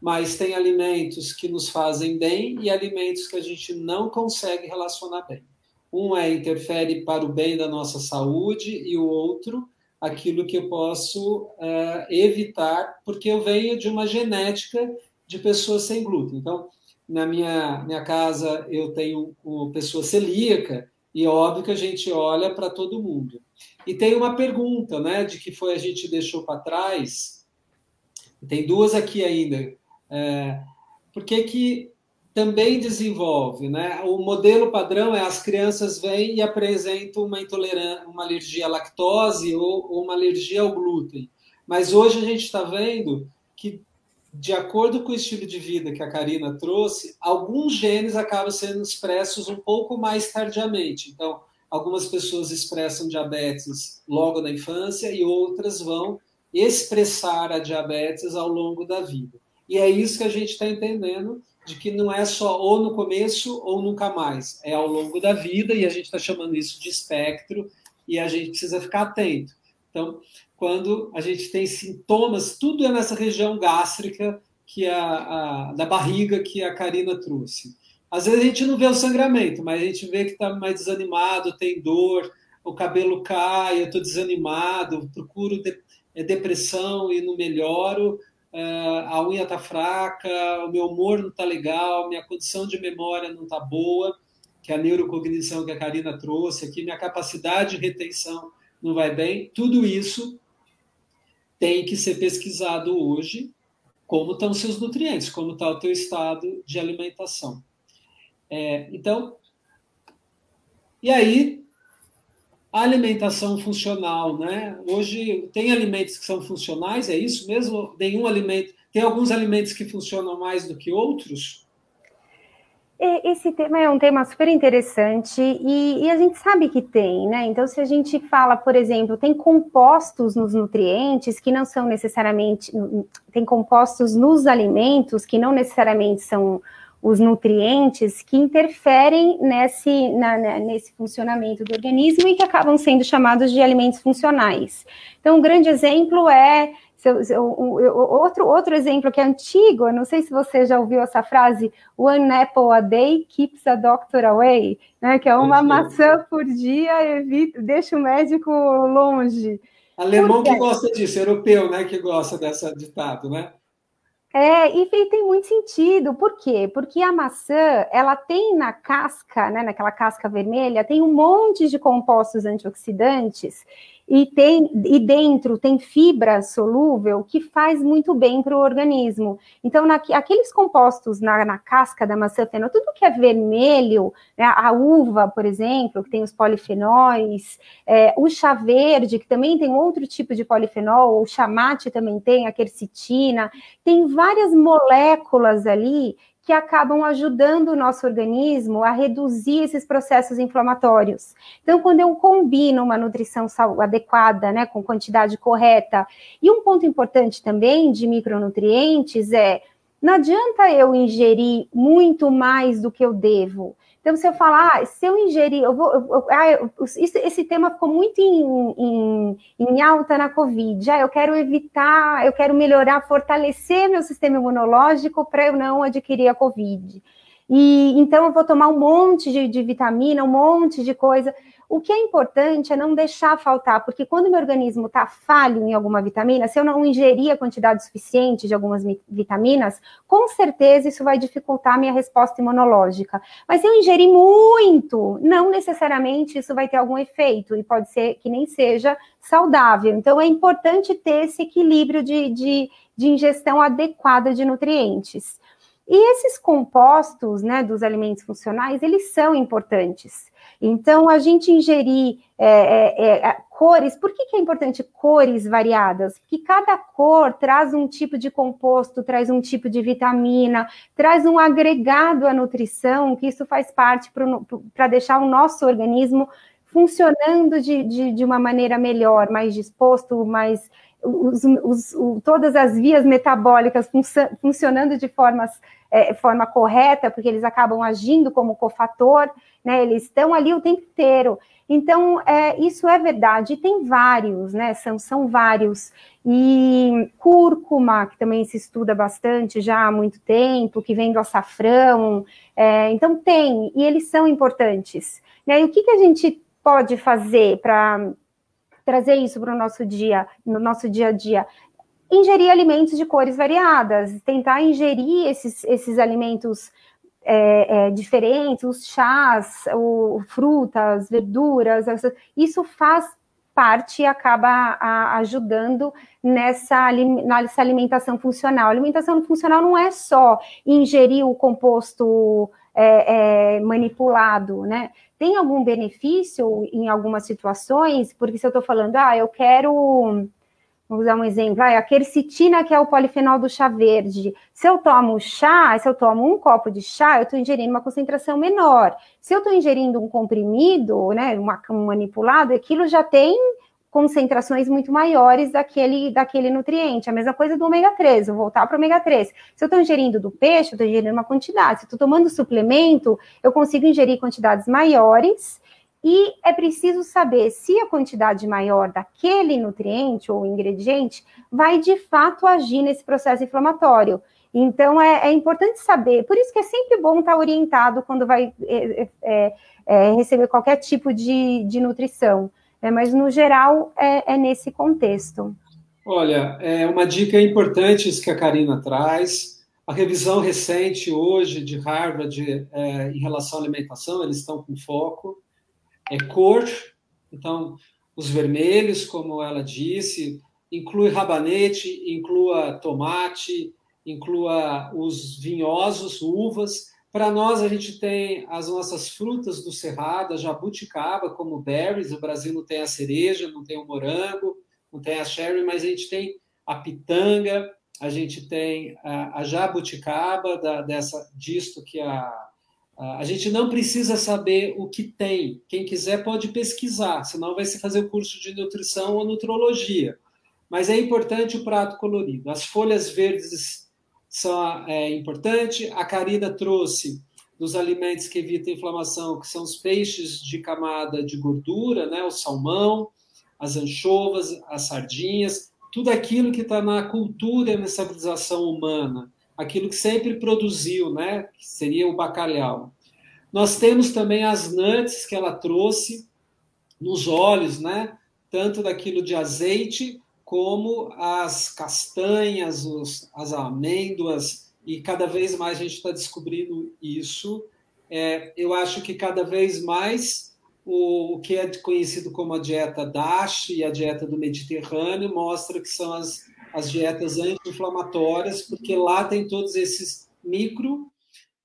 mas tem alimentos que nos fazem bem e alimentos que a gente não consegue relacionar bem. Um é interfere para o bem da nossa saúde e o outro aquilo que eu posso uh, evitar, porque eu venho de uma genética de pessoas sem glúten. Então, na minha, minha casa eu tenho pessoa celíaca e é óbvio que a gente olha para todo mundo. E tem uma pergunta, né, de que foi a gente deixou para trás. Tem duas aqui ainda. É, por que que também desenvolve, né? O modelo padrão é as crianças vêm e apresentam uma intolerância, uma alergia à lactose ou, ou uma alergia ao glúten. Mas hoje a gente está vendo que de acordo com o estilo de vida que a Karina trouxe, alguns genes acabam sendo expressos um pouco mais tardiamente. Então, algumas pessoas expressam diabetes logo na infância e outras vão expressar a diabetes ao longo da vida. E é isso que a gente está entendendo, de que não é só ou no começo ou nunca mais, é ao longo da vida, e a gente está chamando isso de espectro, e a gente precisa ficar atento. Então, quando a gente tem sintomas, tudo é nessa região gástrica que é a, a da barriga que a Karina trouxe. Às vezes a gente não vê o sangramento, mas a gente vê que está mais desanimado, tem dor, o cabelo cai, eu estou desanimado, procuro de, é, depressão e não melhoro, uh, a unha está fraca, o meu humor não está legal, minha condição de memória não está boa, que é a neurocognição que a Karina trouxe aqui, minha capacidade de retenção não vai bem. Tudo isso tem que ser pesquisado hoje, como estão seus nutrientes, como está o teu estado de alimentação. É, então, e aí, a alimentação funcional, né? Hoje tem alimentos que são funcionais, é isso mesmo? Nenhum alimento. Tem alguns alimentos que funcionam mais do que outros? Esse tema é um tema super interessante e, e, a gente sabe que tem, né? Então, se a gente fala, por exemplo, tem compostos nos nutrientes que não são necessariamente, tem compostos nos alimentos que não necessariamente são os nutrientes que interferem nesse, na, nesse funcionamento do organismo e que acabam sendo chamados de alimentos funcionais. Então, um grande exemplo é seu, seu, outro, outro exemplo que é antigo, eu não sei se você já ouviu essa frase, one apple a day keeps a doctor away, né? Que é uma maçã por dia evita, deixa o médico longe. Alemão que gosta disso, europeu, né? Que gosta dessa ditado, né? É, e, e, tem muito sentido. Por quê? Porque a maçã, ela tem na casca, né, naquela casca vermelha, tem um monte de compostos antioxidantes e tem e dentro tem fibra solúvel que faz muito bem para o organismo. Então, na, aqueles compostos na, na, casca da maçã fenol, tudo que é vermelho, né, a uva, por exemplo, que tem os polifenóis, é, o chá verde, que também tem outro tipo de polifenol, o chamate também tem, a quercetina, tem várias moléculas ali que acabam ajudando o nosso organismo a reduzir esses processos inflamatórios. Então, quando eu combino uma nutrição adequada, né, com quantidade correta, e um ponto importante também de micronutrientes é não adianta eu ingerir muito mais do que eu devo. Então, se eu falar, ah, se eu ingerir, eu vou. Eu, eu, ah, esse, esse, tema ficou muito em, em, em, alta na Covid. Ah, eu quero evitar, eu quero melhorar, fortalecer meu sistema imunológico para eu não adquirir a Covid. E então eu vou tomar um monte de, de vitamina, um monte de coisa. O que é importante é não deixar faltar, porque quando meu organismo está falho em alguma vitamina, se eu não ingerir a quantidade suficiente de algumas vitaminas, com certeza isso vai dificultar a minha resposta imunológica. Mas se eu ingerir muito, não necessariamente isso vai ter algum efeito, e pode ser que nem seja saudável. Então é importante ter esse equilíbrio de, de, de ingestão adequada de nutrientes. E esses compostos, né, dos alimentos funcionais, eles são importantes. Então, a gente ingerir é, é, é, cores, por que, que é importante cores variadas? Porque cada cor traz um tipo de composto, traz um tipo de vitamina, traz um agregado à nutrição, que isso faz parte para deixar o nosso organismo funcionando de, de, de uma maneira melhor, mais disposto, mais os, os, o, todas as vias metabólicas funcionando de formas, é, forma correta, porque eles acabam agindo como cofator, né? Eles estão ali o tempo inteiro. Então, é, isso é verdade, e tem vários, né? São, são vários. E cúrcuma, que também se estuda bastante já há muito tempo, que vem do açafrão. É, então, tem, e eles são importantes. Né? E o que, que a gente pode fazer para trazer isso para o nosso dia, no nosso dia a dia? Ingerir alimentos de cores variadas, tentar ingerir esses, esses alimentos é, é, diferentes, os chás, o, frutas, verduras, isso faz parte e acaba a, ajudando nessa, nessa alimentação funcional. A alimentação funcional não é só ingerir o composto é, é, manipulado, né? Tem algum benefício em algumas situações? Porque se eu estou falando, ah, eu quero Vamos dar um exemplo. Ah, a quercetina, que é o polifenol do chá verde. Se eu tomo chá, se eu tomo um copo de chá, eu estou ingerindo uma concentração menor. Se eu estou ingerindo um comprimido, né, uma, um manipulado, aquilo já tem concentrações muito maiores daquele, daquele nutriente. A mesma coisa do ômega 3, vou voltar para o ômega 3. Se eu estou ingerindo do peixe, eu estou ingerindo uma quantidade. Se eu estou tomando suplemento, eu consigo ingerir quantidades maiores e é preciso saber se a quantidade maior daquele nutriente ou ingrediente vai de fato agir nesse processo inflamatório. Então é, é importante saber, por isso que é sempre bom estar orientado quando vai é, é, é, é receber qualquer tipo de, de nutrição, né? mas no geral é, é, nesse contexto. Olha, é uma dica importante isso que a Karina traz. A revisão recente hoje de Harvard em relação à alimentação, eles estão com foco é cor, então os vermelhos, como ela disse, inclui rabanete, inclua tomate, inclua os vinhosos, uvas. Para nós, a gente tem as nossas frutas do cerrado, a jabuticaba, como berries. O Brasil não tem a cereja, não tem o morango, não tem a sherry, mas a gente tem a pitanga, a gente tem a, a jabuticaba, da, dessa, disto que a a gente não precisa saber o que tem. Quem quiser pode pesquisar, senão vai se fazer o curso de nutrição ou nutrologia. Mas é importante o prato colorido. As folhas verdes são é, importante. A Carida trouxe dos alimentos que evitam inflamação, que são os peixes de camada de gordura, né? o salmão, as anchovas, as sardinhas, tudo aquilo que está na cultura e na civilização humana aquilo que sempre produziu, né? Que seria o bacalhau. Nós temos também as nuts que ela trouxe nos óleos, né? Tanto daquilo de azeite como as castanhas, os, as amêndoas, e cada vez mais a gente está descobrindo isso. É, eu acho que cada vez mais o, o, que é conhecido como a dieta DASH e a dieta do Mediterrâneo mostra que são as, as dietas anti-inflamatórias, porque lá tem todos esses micro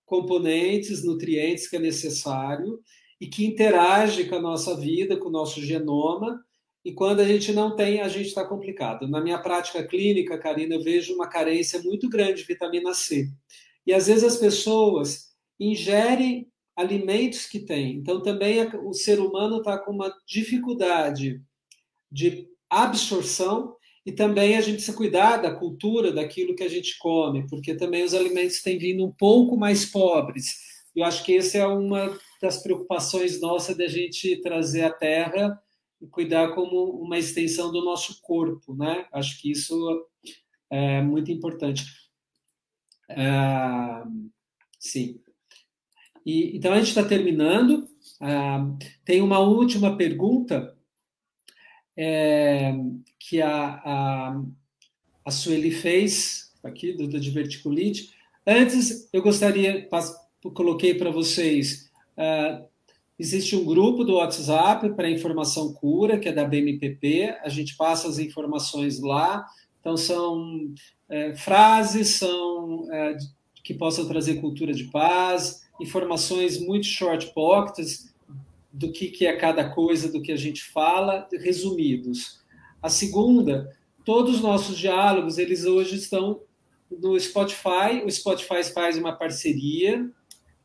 componentes, nutrientes que é necessário e que interage com a nossa vida, com o nosso genoma. E quando a gente não tem, a gente está complicado. Na minha prática clínica, Karina, eu vejo uma carência muito grande de vitamina C. E às vezes as pessoas ingerem alimentos que têm. Então também o ser humano está com uma dificuldade de absorção e também a gente se cuidar da cultura, daquilo que a gente come, porque também os alimentos têm vindo um pouco mais pobres. Eu acho que essa é uma das preocupações nossas a gente trazer a terra e cuidar como uma extensão do nosso corpo, né? Acho que isso é muito importante. É, sim. E, então a gente está terminando. Ah, tem uma última pergunta é, que a, a, a Sueli fez aqui do, do diverticulite. Antes, eu gostaria, coloquei para vocês, uh, existe um grupo do WhatsApp para informação cura, que é da BMPP, a gente passa as informações lá, então são é, frases, são é, que possam trazer cultura de paz, informações muito short pockets, do que, que é cada coisa do que a gente fala, resumidos. A segunda, todos os nossos diálogos, eles hoje estão no Spotify. O Spotify faz uma parceria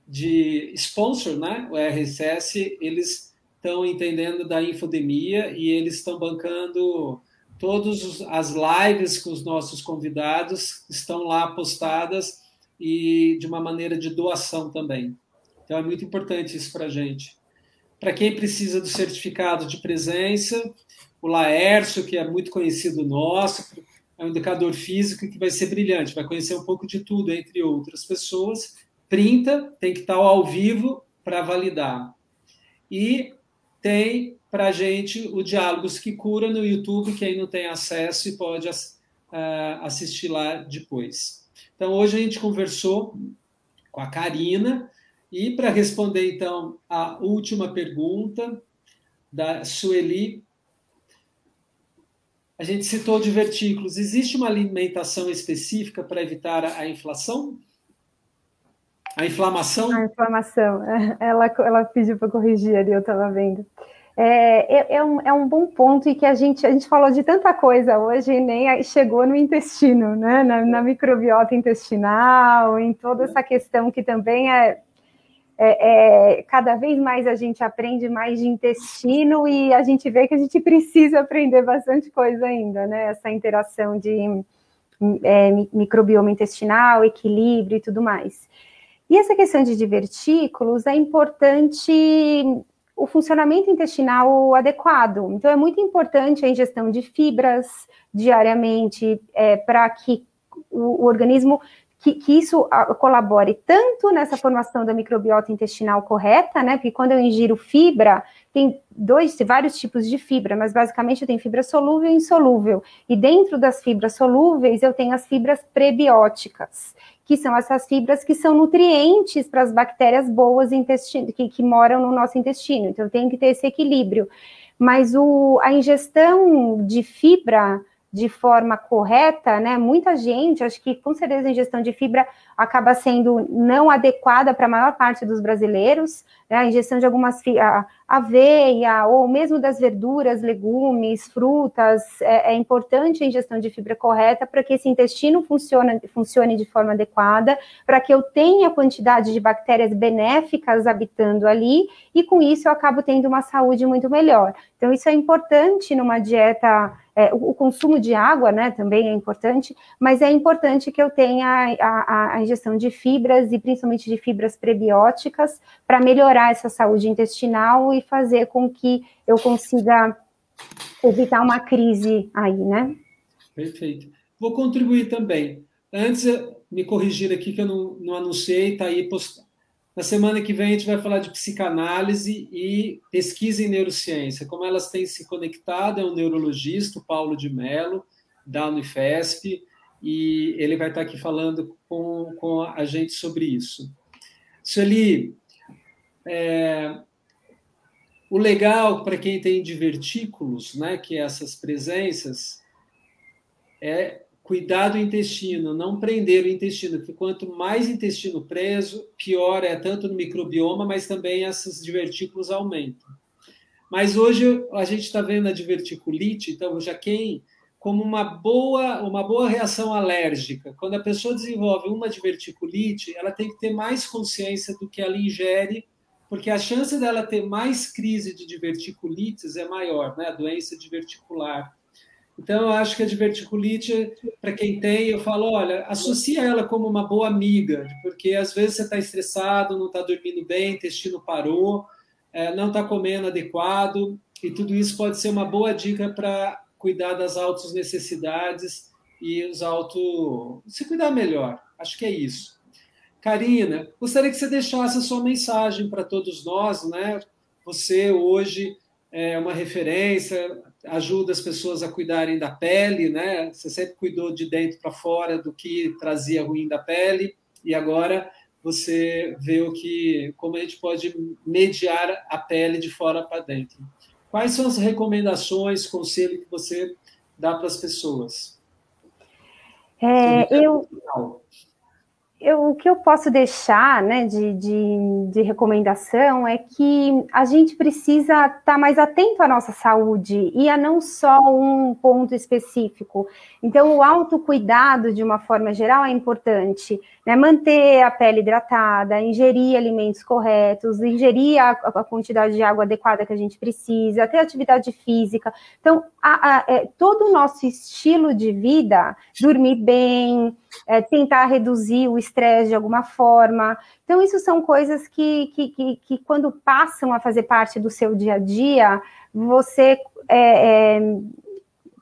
de sponsor, né? O RSS, eles estão entendendo da infodemia e eles estão bancando todas as lives com os nossos convidados, estão lá postadas e de uma maneira de doação também. Então é muito importante isso para a gente. Para quem precisa do certificado de presença, o Laércio, que é muito conhecido nosso, é um indicador físico que vai ser brilhante, vai conhecer um pouco de tudo, entre outras pessoas. Printa, tem que estar ao vivo para validar. E tem para gente o Diálogos que Cura no YouTube, quem não tem acesso e pode uh, assistir lá depois. Então, hoje a gente conversou com a Karina, e para responder, então, a última pergunta da Sueli, a gente citou divertículos. Existe uma alimentação específica para evitar a inflação? A inflamação? A inflamação. Ela, ela pediu para corrigir ali, eu estava vendo. É, é, é, um, é um bom ponto e que a gente, a gente falou de tanta coisa hoje e nem chegou no intestino, né? Na, na microbiota intestinal, em toda essa questão que também é é, é, cada vez mais a gente aprende mais de intestino e a gente vê que a gente precisa aprender bastante coisa ainda, né? Essa interação de é, microbioma intestinal, equilíbrio e tudo mais. E essa questão de divertículos é importante o funcionamento intestinal adequado. Então, é muito importante a ingestão de fibras diariamente é, para que o, o organismo que, que, isso colabore tanto nessa formação da microbiota intestinal correta, né? Porque quando eu ingiro fibra, tem dois, vários tipos de fibra, mas basicamente eu tenho fibra solúvel e insolúvel. E dentro das fibras solúveis, eu tenho as fibras prebióticas, que são essas fibras que são nutrientes para as bactérias boas intestino, que, que moram no nosso intestino. Então, tenho que ter esse equilíbrio. Mas o, a ingestão de fibra de forma correta, né? Muita gente, acho que com certeza a ingestão de fibra acaba sendo não adequada para a maior parte dos brasileiros, né? A ingestão de algumas a aveia ou mesmo das verduras, legumes, frutas, é, é, importante a ingestão de fibra correta para que esse intestino funcione, funcione de forma adequada, para que eu tenha quantidade de bactérias benéficas habitando ali e com isso eu acabo tendo uma saúde muito melhor. Então isso é importante numa dieta é, o, consumo de água, né, também é importante, mas é importante que eu tenha a, a, a ingestão de fibras e principalmente de fibras prebióticas para melhorar essa saúde intestinal e fazer com que eu consiga evitar uma crise aí, né? Perfeito. Vou contribuir também. Antes, me corrigir aqui que eu não, não anunciei, está aí postado. Na semana que vem a gente vai falar de psicanálise e pesquisa em neurociência, como elas têm se conectado. É um neurologista, o Paulo de Mello, da Unifesp, e ele vai estar aqui falando com, com a gente sobre isso. Sueli, é, o legal para quem tem divertículos, né, que é essas presenças, é cuidar do intestino, não prender o intestino, porque quanto mais intestino preso, pior é tanto no microbioma, mas também esses divertículos aumentam. Mas hoje a gente está vendo a diverticulite, então já quem como uma boa uma boa reação alérgica. Quando a pessoa desenvolve uma diverticulite, ela tem que ter mais consciência do que ela ingere, porque a chance dela ter mais crise de diverticulites é maior, né? A doença diverticular. Então, eu acho que a diverticulite, para quem tem, eu falo, olha, associa ela como uma boa amiga, porque às vezes você está estressado, não está dormindo bem, intestino parou, é, não está comendo adequado, e tudo isso pode ser uma boa dica para cuidar das autos necessidades e os auto se cuidar melhor. Acho que é isso. Karina, gostaria que você deixasse a sua mensagem para todos nós, né? Você hoje é uma referência, ajuda as pessoas a cuidarem da pele, né? Você sempre cuidou de dentro para fora do que trazia ruim da pele e agora você vê o que como a gente pode mediar a pele de fora para dentro. Quais são as recomendações, conselho que você dá para as pessoas? É, eu, eu, o que eu posso deixar né, de, de, de, recomendação é que a gente precisa estar tá mais atento à nossa saúde e a não só um ponto específico. Então, o autocuidado, de uma forma geral, é importante. Né? Manter a pele hidratada, ingerir alimentos corretos, ingerir a, a quantidade de água adequada que a gente precisa, ter atividade física. Então, a, a, é, todo o nosso estilo de vida, dormir bem, é, tentar reduzir o estresse de alguma forma. Então, isso são coisas que, que, que, que, quando passam a fazer parte do seu dia a dia, você é, é,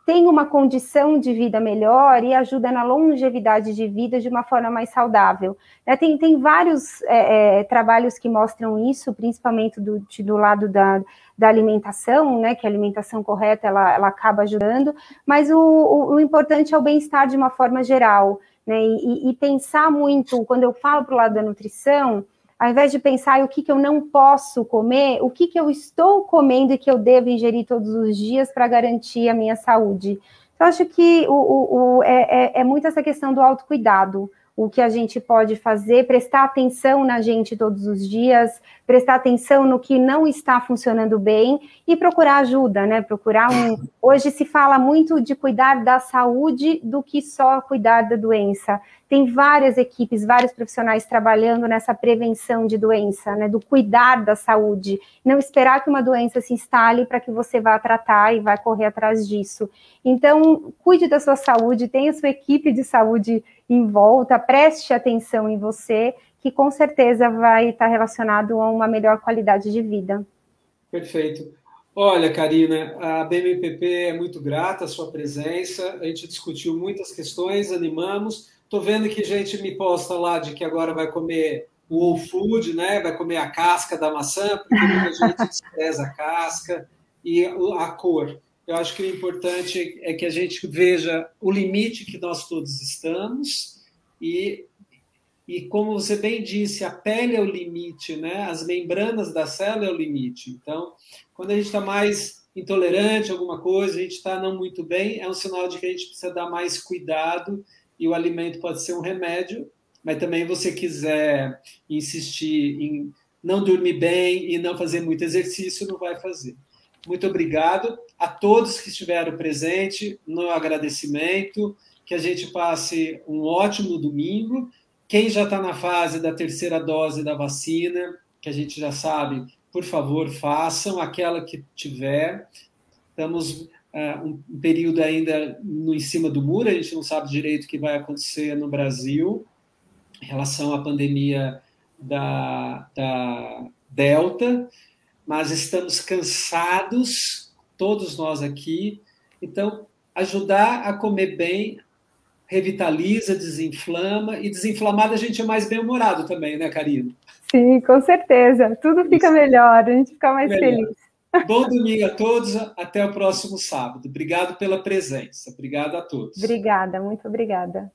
tem uma condição de vida melhor e ajuda na longevidade de vida de uma forma mais saudável. Né? Tem, tem vários é, é, trabalhos que mostram isso, principalmente do, do lado da, da alimentação, né? Que a alimentação correta ela, ela acaba ajudando, mas o, o, o importante é o bem-estar de uma forma geral né? E, e pensar muito, quando eu falo para o lado da nutrição, ao invés de pensar o que, que eu não posso comer, o que, que eu estou comendo e que eu devo ingerir todos os dias para garantir a minha saúde. Então, acho que o, o, o é, é, é, muito essa questão do autocuidado o que a gente pode fazer, prestar atenção na gente todos os dias, prestar atenção no que não está funcionando bem e procurar ajuda, né? Procurar um. Hoje se fala muito de cuidar da saúde do que só cuidar da doença. Tem várias equipes, vários profissionais trabalhando nessa prevenção de doença, né? Do cuidar da saúde. Não esperar que uma doença se instale para que você vá tratar e vá correr atrás disso. Então, cuide da sua saúde, tenha sua equipe de saúde em volta, preste atenção em você, que com certeza vai estar relacionado a uma melhor qualidade de vida. Perfeito. Olha, Karina, a BMPP é muito grata à sua presença. A gente discutiu muitas questões, animamos. Estou vendo que gente me posta lá de que agora vai comer o whole food, né? Vai comer a casca da maçã, porque muita gente despreza a casca e a cor. Eu acho que o importante é que a gente veja o limite que nós todos estamos e, e como você bem disse, a pele é o limite, né? As membranas da célula é o limite. Então, quando a gente está mais intolerante a alguma coisa, a gente está não muito bem, é um sinal de que a gente precisa dar mais cuidado e o alimento pode ser um remédio, mas também você quiser insistir em não dormir bem e não fazer muito exercício, não vai fazer. Muito obrigado a todos que estiveram presentes no agradecimento, que a gente passe um ótimo domingo. Quem já está na fase da terceira dose da vacina, que a gente já sabe, por favor, façam aquela que tiver. Estamos uh, um período ainda no em cima do muro, a gente não sabe direito o que vai acontecer no Brasil em relação à pandemia da, da Delta, mas estamos cansados, todos nós aqui. Então, ajudar a comer bem revitaliza, desinflama, e desinflamado a gente é mais bem-humorado também, né, Karina? Sim, com certeza. Tudo fica Isso. melhor, a gente fica mais melhor. feliz. Bom domingo a todos, até o próximo sábado. Obrigado pela presença. Obrigado a todos. Obrigada, muito obrigada.